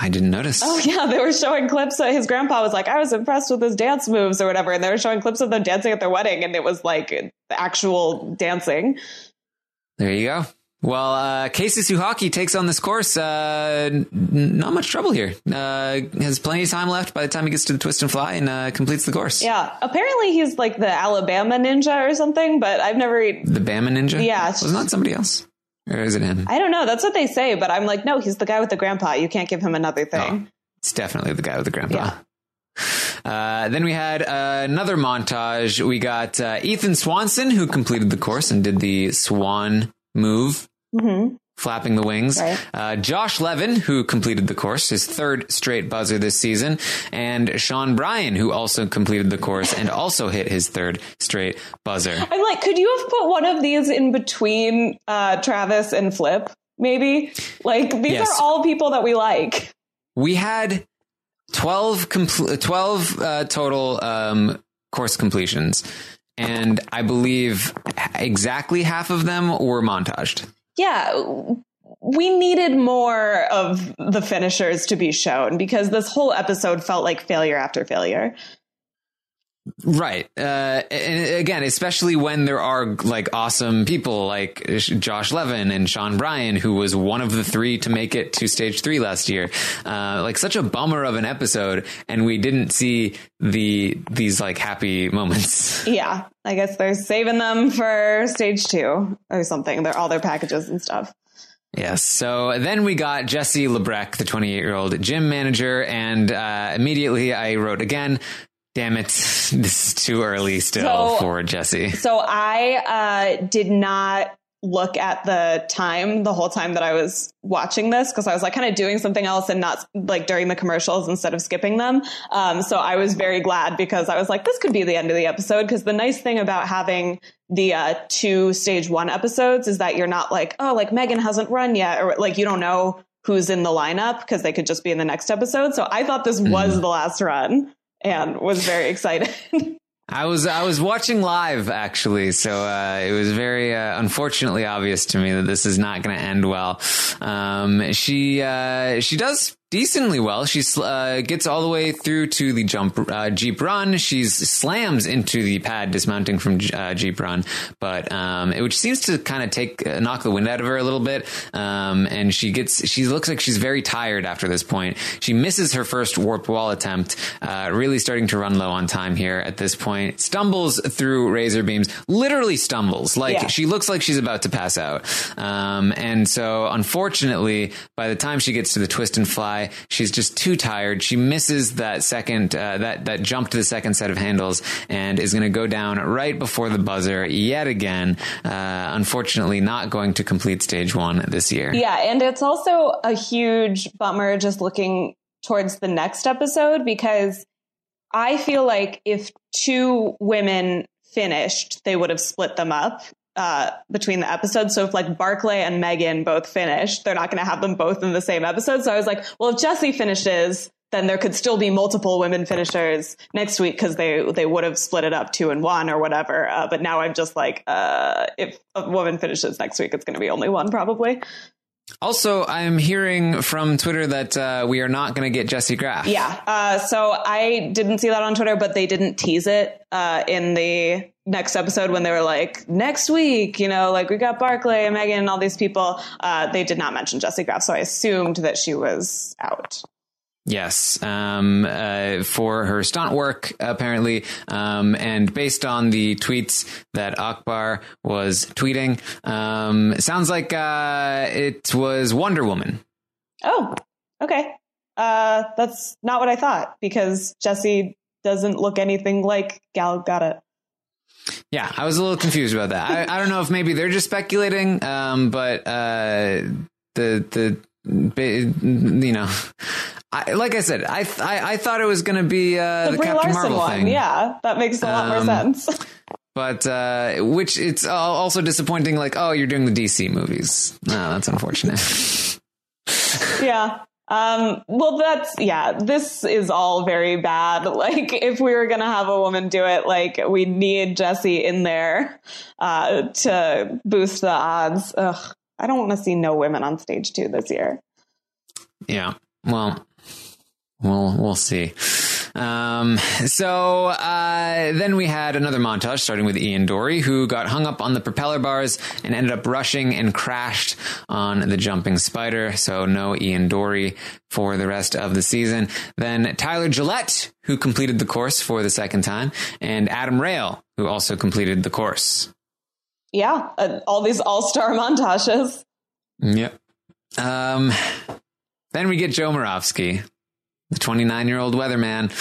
I didn't notice. Oh yeah, they were showing clips. Of, his grandpa was like, "I was impressed with his dance moves or whatever," and they were showing clips of them dancing at their wedding, and it was like actual dancing. There you go. Well, uh, Casey Suchocki takes on this course. Uh, n- not much trouble here. Uh, has plenty of time left by the time he gets to the twist and fly and uh, completes the course. Yeah, apparently he's like the Alabama ninja or something, but I've never. The Bama Ninja? Yeah, Was not somebody else? Or is it him? I don't know. That's what they say, but I'm like, no, he's the guy with the grandpa. You can't give him another thing. It's definitely the guy with the grandpa. Uh, then we had uh, another montage. We got uh, Ethan Swanson, who completed the course and did the swan move, hmm flapping the wings. Right. Uh, Josh Levin, who completed the course, his third straight buzzer this season, and Sean Bryan, who also completed the course and also hit his third straight buzzer. I'm like, could you have put one of these in between uh, Travis and Flip? Maybe like these Yes. are all people that we like. We had 12, compl- 12 uh, total um, course completions. And I believe exactly half of them were montaged. Yeah, we needed more of the finishers to be shown because this whole episode felt like failure after failure. Right. Uh, and again, especially when there are like awesome people like Josh Levin and Sean Bryan, who was one of the three to make it to stage three last year. Uh, like such a bummer of an episode. And we didn't see the, these like happy moments. Yeah. I guess they're saving them for stage two or something. They're all their packages and stuff. Yes. So then we got Jesse Labreck, the 28 year old gym manager. And uh, immediately I wrote again, damn it, this is too early still So- for Jesse. So I uh, did not look at the time the whole time that I was watching this because I was like kind of doing something else and not like during the commercials instead of skipping them. Um, so I was very glad because I was like, this could be the end of the episode. Because the nice thing about having the uh, two stage one episodes is that you're not like, oh, like Megan hasn't run yet, or like you don't know who's in the lineup because they could just be in the next episode. So I thought this was the last run and was very excited. I was I was watching live actually, so uh, it was very uh, unfortunately obvious to me that this is not going to end well. Um, she uh, she does decently well. She uh, gets all the way through to the jump uh, jeep run. She slams into the pad dismounting from uh, jeep run, but um, it, which seems to kind of take uh, knock the wind out of her a little bit. Um, and she gets she looks like she's very tired after this point. She misses her first warped wall attempt, uh, really starting to run low on time here at this point. Stumbles through razor beams, literally stumbles. Like Yeah. she looks like she's about to pass out. Um, and so unfortunately, by the time she gets to the twist and fly, she's just too tired. She misses that second, uh, that, that jump to the second set of handles and is going to go down right before the buzzer yet again. Uh, unfortunately not going to complete stage one this year. Yeah, and it's also a huge bummer just looking towards the next episode because I feel like if two women finished, they would have split them up uh, between the episodes. So if like Barclay and Megan both finish, they're not going to have them both in the same episode. So I was like, well, if Jesse finishes, then there could still be multiple women finishers next week because they they would have split it up two and one or whatever. Uh, but now I'm just like, uh, if a woman finishes next week, it's going to be only one probably. Also, I'm hearing from Twitter that uh, we are not going to get Jesse Graff. Yeah. Uh, so I didn't see that on Twitter, but they didn't tease it uh, in the next episode when they were like, next week, you know, like we got Barclay and Megan and all these people. Uh, they did not mention Jesse Graff. So I assumed that she was out. Yes, um, uh, for her stunt work, apparently. Um, and based on the tweets that Akbar was tweeting, um, sounds like uh, it was Wonder Woman. Oh, okay. Uh, that's not what I thought because Jesse doesn't look anything like Gal Gadot. Yeah, I was a little confused about that. I, I don't know if maybe they're just speculating, um, but uh, the the you know, I, like I said, I I, I thought it was going to be uh, The, the Brie Captain Larson Marvel one. thing. Yeah, that makes a lot Um, more sense. but uh, which it's also disappointing. Like, oh, you're doing the DC movies. No, that's unfortunate. yeah. Um, well, that's, yeah, this is all very bad. Like, if we were going to have a woman do it, like, we need Jesse in there, uh, to boost the odds. Ugh. I don't want to see no women on stage two this year. yeah. Well, we'll we'll see. Um, so uh, then we had another montage starting with Ian Dory, who got hung up on the propeller bars and ended up rushing and crashed on the jumping spider. So no Ian Dory for the rest of the season. Then Tyler Gillett, who completed the course for the second time, and Adam Rayl, who also completed the course. Yeah. Uh, all these all star montages. Yep. Um, then we get Joe Moravsky, the 29 year old weatherman.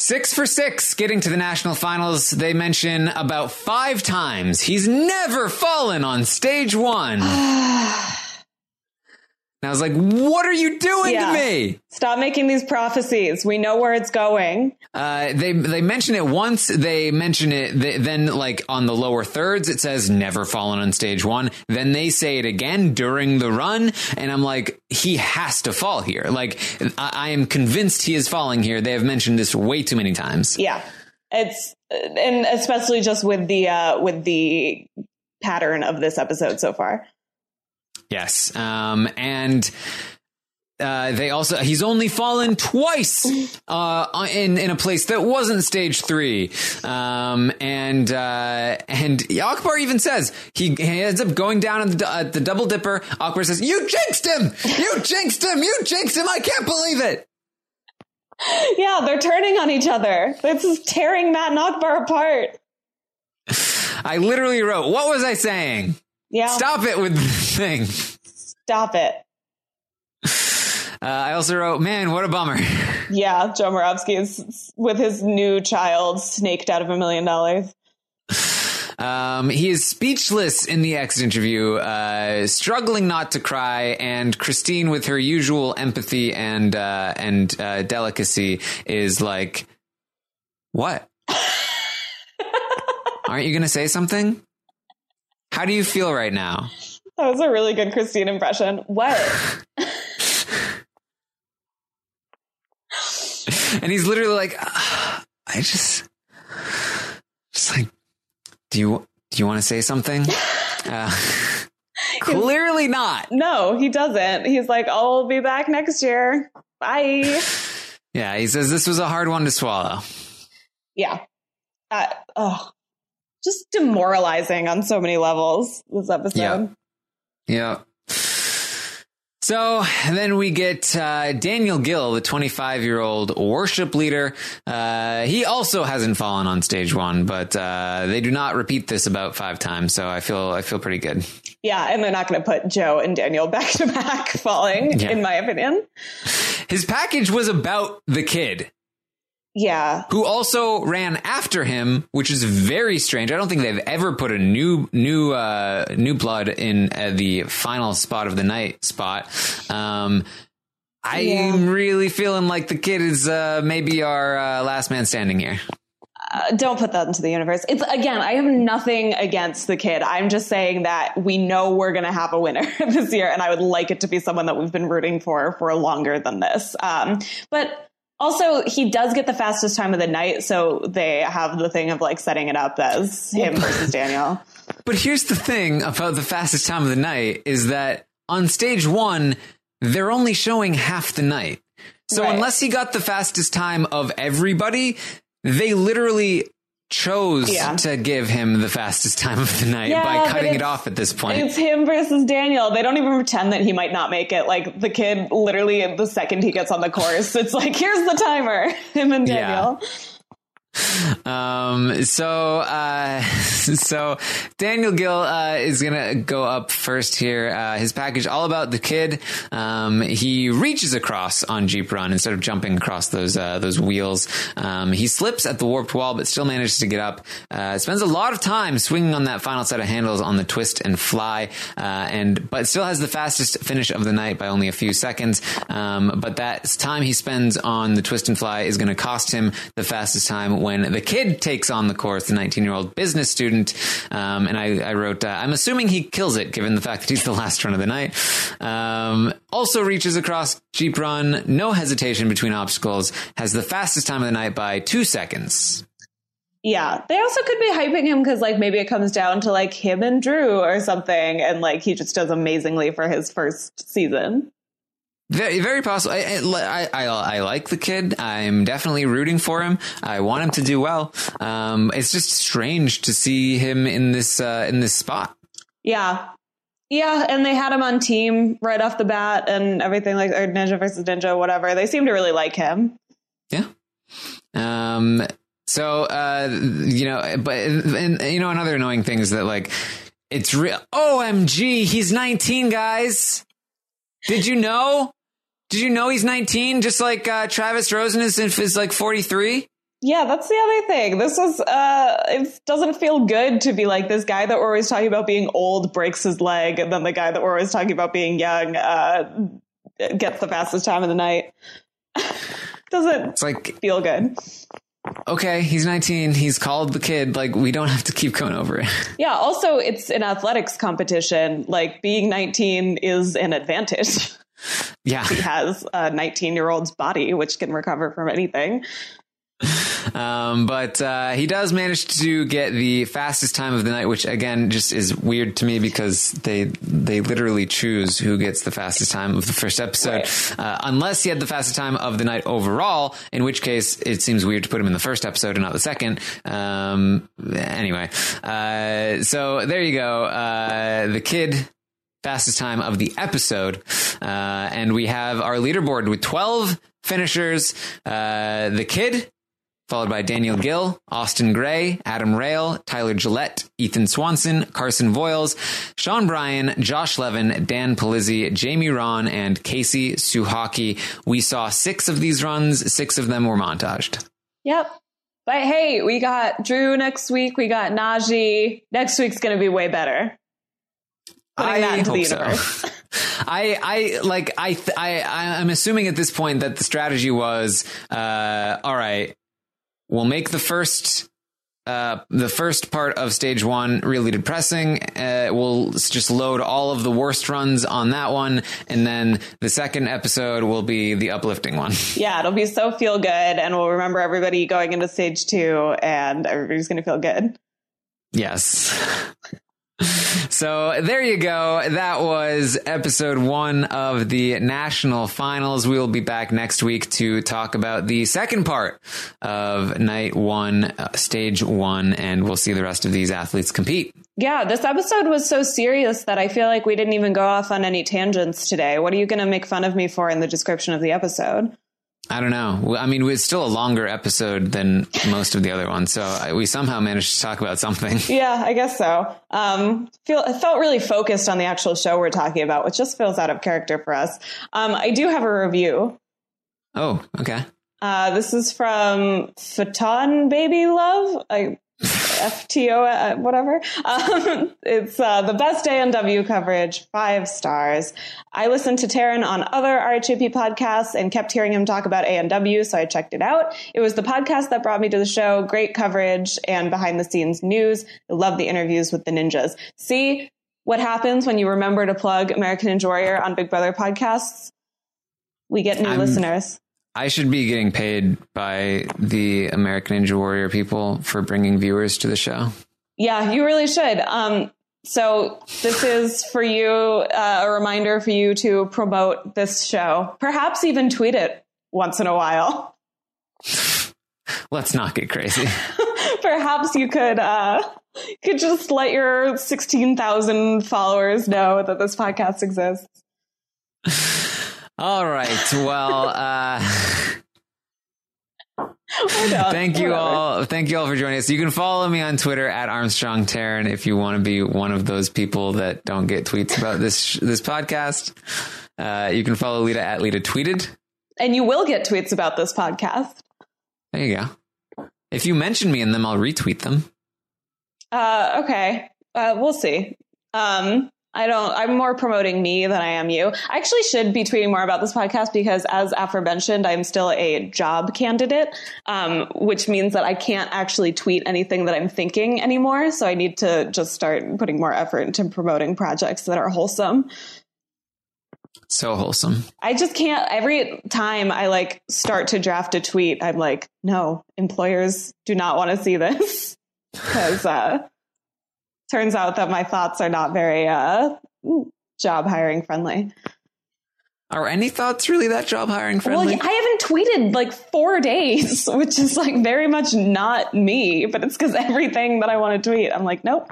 Six for six getting to the national finals. They mention about five times he's never fallen on stage one. And I was like, what are you doing Yeah. to me? Stop making these prophecies. We know where it's going. Uh, they they mention it once. They mention it. They, then, like on the lower thirds, it says never fallen on stage one. Then they say it again during the run, and I'm like, he has to fall here. Like I, I am convinced he is falling here. They have mentioned this way too many times. Yeah. It's, and especially just with the, uh, with the pattern of this episode so far. Yes. Um, and uh, they also he's only fallen twice uh, in in a place that wasn't stage three, um, and uh, and Akbar even says he, he ends up going down at the, at the double dipper. Akbar says, "You jinxed him! You jinxed him! You jinxed him! I can't believe it!" Yeah, they're turning on each other. This is tearing Matt and Akbar apart. I literally wrote, "What was I saying?" Yeah, Stop it with the thing. stop it. Uh, I also wrote, "Man, what a bummer." Yeah, Joe Moravsky is with his new child snaked out of a million dollars. Um, he is speechless in the exit interview, uh, struggling not to cry, and Kristine, with her usual empathy and uh, and uh, delicacy, is like, "What? Aren't you going to say something? How do you feel right now?" That was a really good Kristine impression. What? and he's literally like, "Ah, "I just, just like, do you do you want to say something?" Uh, clearly not. No, he doesn't. He's like, I'll be back next year. Bye. Yeah, he says this was a hard one to swallow. Yeah. Uh, oh, just demoralizing on so many levels, this episode. Yeah. So then we get uh, Daniel Gill, the 25 year old worship leader. Uh, he also hasn't fallen on stage one, but uh, they do not repeat this about five times. So I feel I feel pretty good. Yeah, and they're not going to put Joe and Daniel back to back falling, Yeah. in my opinion. His package was about the kid. Yeah. who also ran after him, which is very strange. I don't think they've ever put a new new uh, new blood in uh, the final spot of the night spot. Um, I'm Yeah. really feeling like the kid is uh, maybe our uh, last man standing here. Uh, don't put that into the universe. It's again, I have nothing against the kid. I'm just saying that we know we're going to have a winner this year, and I would like it to be someone that we've been rooting for for longer than this. Um, but also, he does get the fastest time of the night, so they have the thing of like setting it up as him versus Daniel. But here's the thing about the fastest time of the night is that on stage one, they're only showing half the night. So Right. unless he got the fastest time of everybody, they literally chose Yeah. to give him the fastest time of the night Yeah, by cutting it off at this point. It's him versus Daniel. They don't even pretend that he might not make it. Like the kid, literally, the second he gets on the course, it's like, here's the timer. Him and Yeah. Um, so, uh, so Daniel Gil, uh, is gonna go up first here. Uh, his package all about the kid. Um, he reaches across on Jeep Run instead of jumping across those, uh, those wheels. Um, he slips at the warped wall, but still manages to get up. Uh, spends a lot of time swinging on that final set of handles on the twist and fly, uh, and, but still has the fastest finish of the night by only a few seconds. Um, but that time he spends on the twist and fly is going to cost him the fastest time when the kid takes on the course, the 19 year old business student. Um, and I, I wrote, uh, I'm assuming he kills it given the fact that he's the last run of the night. Um, also reaches across Jeep Run, no hesitation between obstacles, has the fastest time of the night by two seconds. Yeah. They also could be hyping him because, like, maybe it comes down to, like, him and Drew or something. And, like, he just does amazingly for his first season. Very, very possible. I, I, I, I like the kid. I'm definitely rooting for him. I want him to do well. Um, it's just strange to see him in this, uh, in this spot. Yeah. Yeah. And they had him on team right off the bat and everything, like, or Ninja versus Ninja, whatever. They seem to really like him. Yeah. Um, so, uh, you know, but, and, you know, another annoying thing is that like, it's real. OMG, he's 19, guys. Did you know? Did you know he's 19? Just like, uh, Travis Rosen is, is like 43? Yeah, that's the other thing. This is uh it doesn't feel good to be like this guy that we're always talking about being old breaks his leg and then the guy that we're always talking about being young uh gets the fastest time of the night. doesn't It's like, feel good. okay, he's 19. He's called the kid. Like, we don't have to keep going over it. Yeah, also it's an athletics competition. Like being 19 is an advantage. yeah. he has a 19 year old's body which can recover from anything. Um, but uh, he does manage to get the fastest time of the night, which again just is weird to me because they they literally choose who gets the fastest time of the first episode, Right. uh, unless he had the fastest time of the night overall. In which case, it seems weird to put him in the first episode and not the second. Um, anyway, uh, so there you go. Uh, the kid fastest time of the episode. Uh, and we have our leaderboard with 12 finishers. Uh, the Kid, followed by Daniel Gil, Austin Gray, Adam Rayl, Tyler Gillett, Ethan Swanson, Carson Voiles, Sean Bryan, Josh Levin, Dan Polizzi, Jamie Rahn, and Casey Suchocki. We saw six of these runs. Six of them were montaged. Yep. But hey, we got Drew next week. We got Najee. Next week's going to be way better. Putting that into the hope so. I, I like I, th- I I'm assuming at this point that the strategy was uh, all right we'll make the first uh, the first part of stage one really depressing. Uh, we'll just load all of the worst runs on that one, and then the second episode will be the uplifting one. Yeah, it'll be so feel good, and we'll remember everybody going into stage two, and everybody's going to feel good. Yes. So there you go. That was episode one of the national finals. We will be back next week to talk about the second part of night one, uh, stage one, and we'll see the rest of these athletes compete. Yeah, this episode was so serious that I feel like we didn't even go off on any tangents today. What are you going to make fun of me for in the description of the episode? I don't know. I mean, it's still a longer episode than most of the other ones, so I- we somehow managed to talk about something. Yeah, I guess so. Um, feel I felt really focused on the actual show we're talking about, which just feels out of character for us. Um, I do have a review. Oh, okay. Uh, this is from Faton Baby Love. I FTO, uh, whatever. Um, it's uh, the best ANW coverage, five stars. I listened to Taryn on other RHAP podcasts and kept hearing him talk about ANW, so I checked it out. It was the podcast that brought me to the show. Great coverage and behind the scenes news. I love the interviews with the ninjas. See what happens when you remember to plug American Ninja Warrior on Big Brother podcasts? We get new I'm- listeners. I should be getting paid by the American Ninja Warrior people for bringing viewers to the show. Yeah, you really should. Um, so this is for you, uh, a reminder for you to promote this show. Perhaps even tweet it once in a while. Let's not get crazy. Perhaps you could uh, could just let your sixteen thousand followers know that this podcast exists. All right. Well, uh, thank you all. Thank you all for joining us. You can follow me on Twitter at Armstrong Taryn if you want to be one of those people that don't get tweets about this this podcast. Uh, you can follow Lita at Lita Tweeted. And you will get tweets about this podcast. There you go. If you mention me in them, I'll retweet them. Uh, okay. Uh, we'll see. Um, I don't, I'm more promoting me than I am you. I actually should be tweeting more about this podcast because as aforementioned, I'm still a job candidate, um, which means that I can't actually tweet anything that I'm thinking anymore. So I need to just start putting more effort into promoting projects that are wholesome. So wholesome. I just can't. Every time I like start to draft a tweet, I'm like, no, employers do not want to see this because uh, turns out that my thoughts are not very uh, job hiring friendly. Are any thoughts really that job hiring friendly? Well, I haven't tweeted like four days, which is like very much not me. But it's because everything that I want to tweet, I'm like, nope,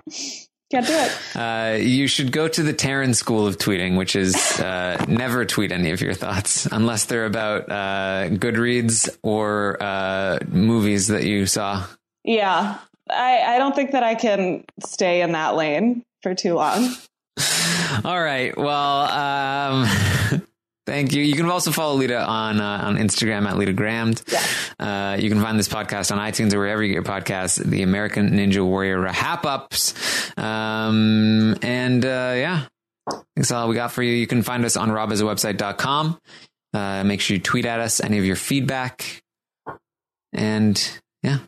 can't do it. Uh, you should go to the Taryn School of Tweeting, which is uh, never tweet any of your thoughts unless they're about uh, Goodreads or uh, movies that you saw. Yeah, I, I don't think that I can stay in that lane for too long. All right. Well, um, thank you. You can also follow Lita on uh, on Instagram at Lita Grammed. Yeah. Uh, you can find this podcast on iTunes or wherever you get your podcasts. The American Ninja Warrior RHAP-ups. Um, and uh, yeah, that's all we got for you. You can find us on robhasawebsite.com. Uh, make sure you tweet at us any of your feedback. And yeah,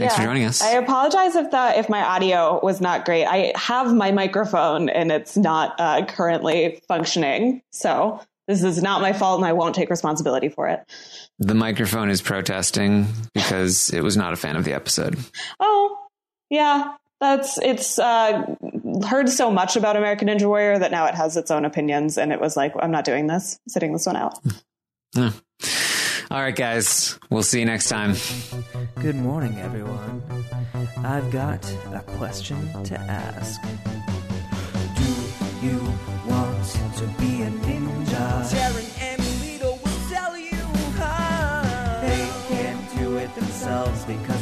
thanks for joining us. I apologize if that if my audio was not great. I have my microphone and it's not uh, currently functioning, so This is not my fault, and I won't take responsibility for it. The microphone is protesting because it was not a fan of the episode. Oh, yeah, that's it's uh, heard so much about American Ninja Warrior that now it has its own opinions, and it was like, I'm not doing this, sitting this one out. Yeah. All right, guys. We'll see you next time. Good morning, everyone. I've got a question to ask. Do you want to be a ninja? Sharon and Lita will tell you how. They can't do it themselves because.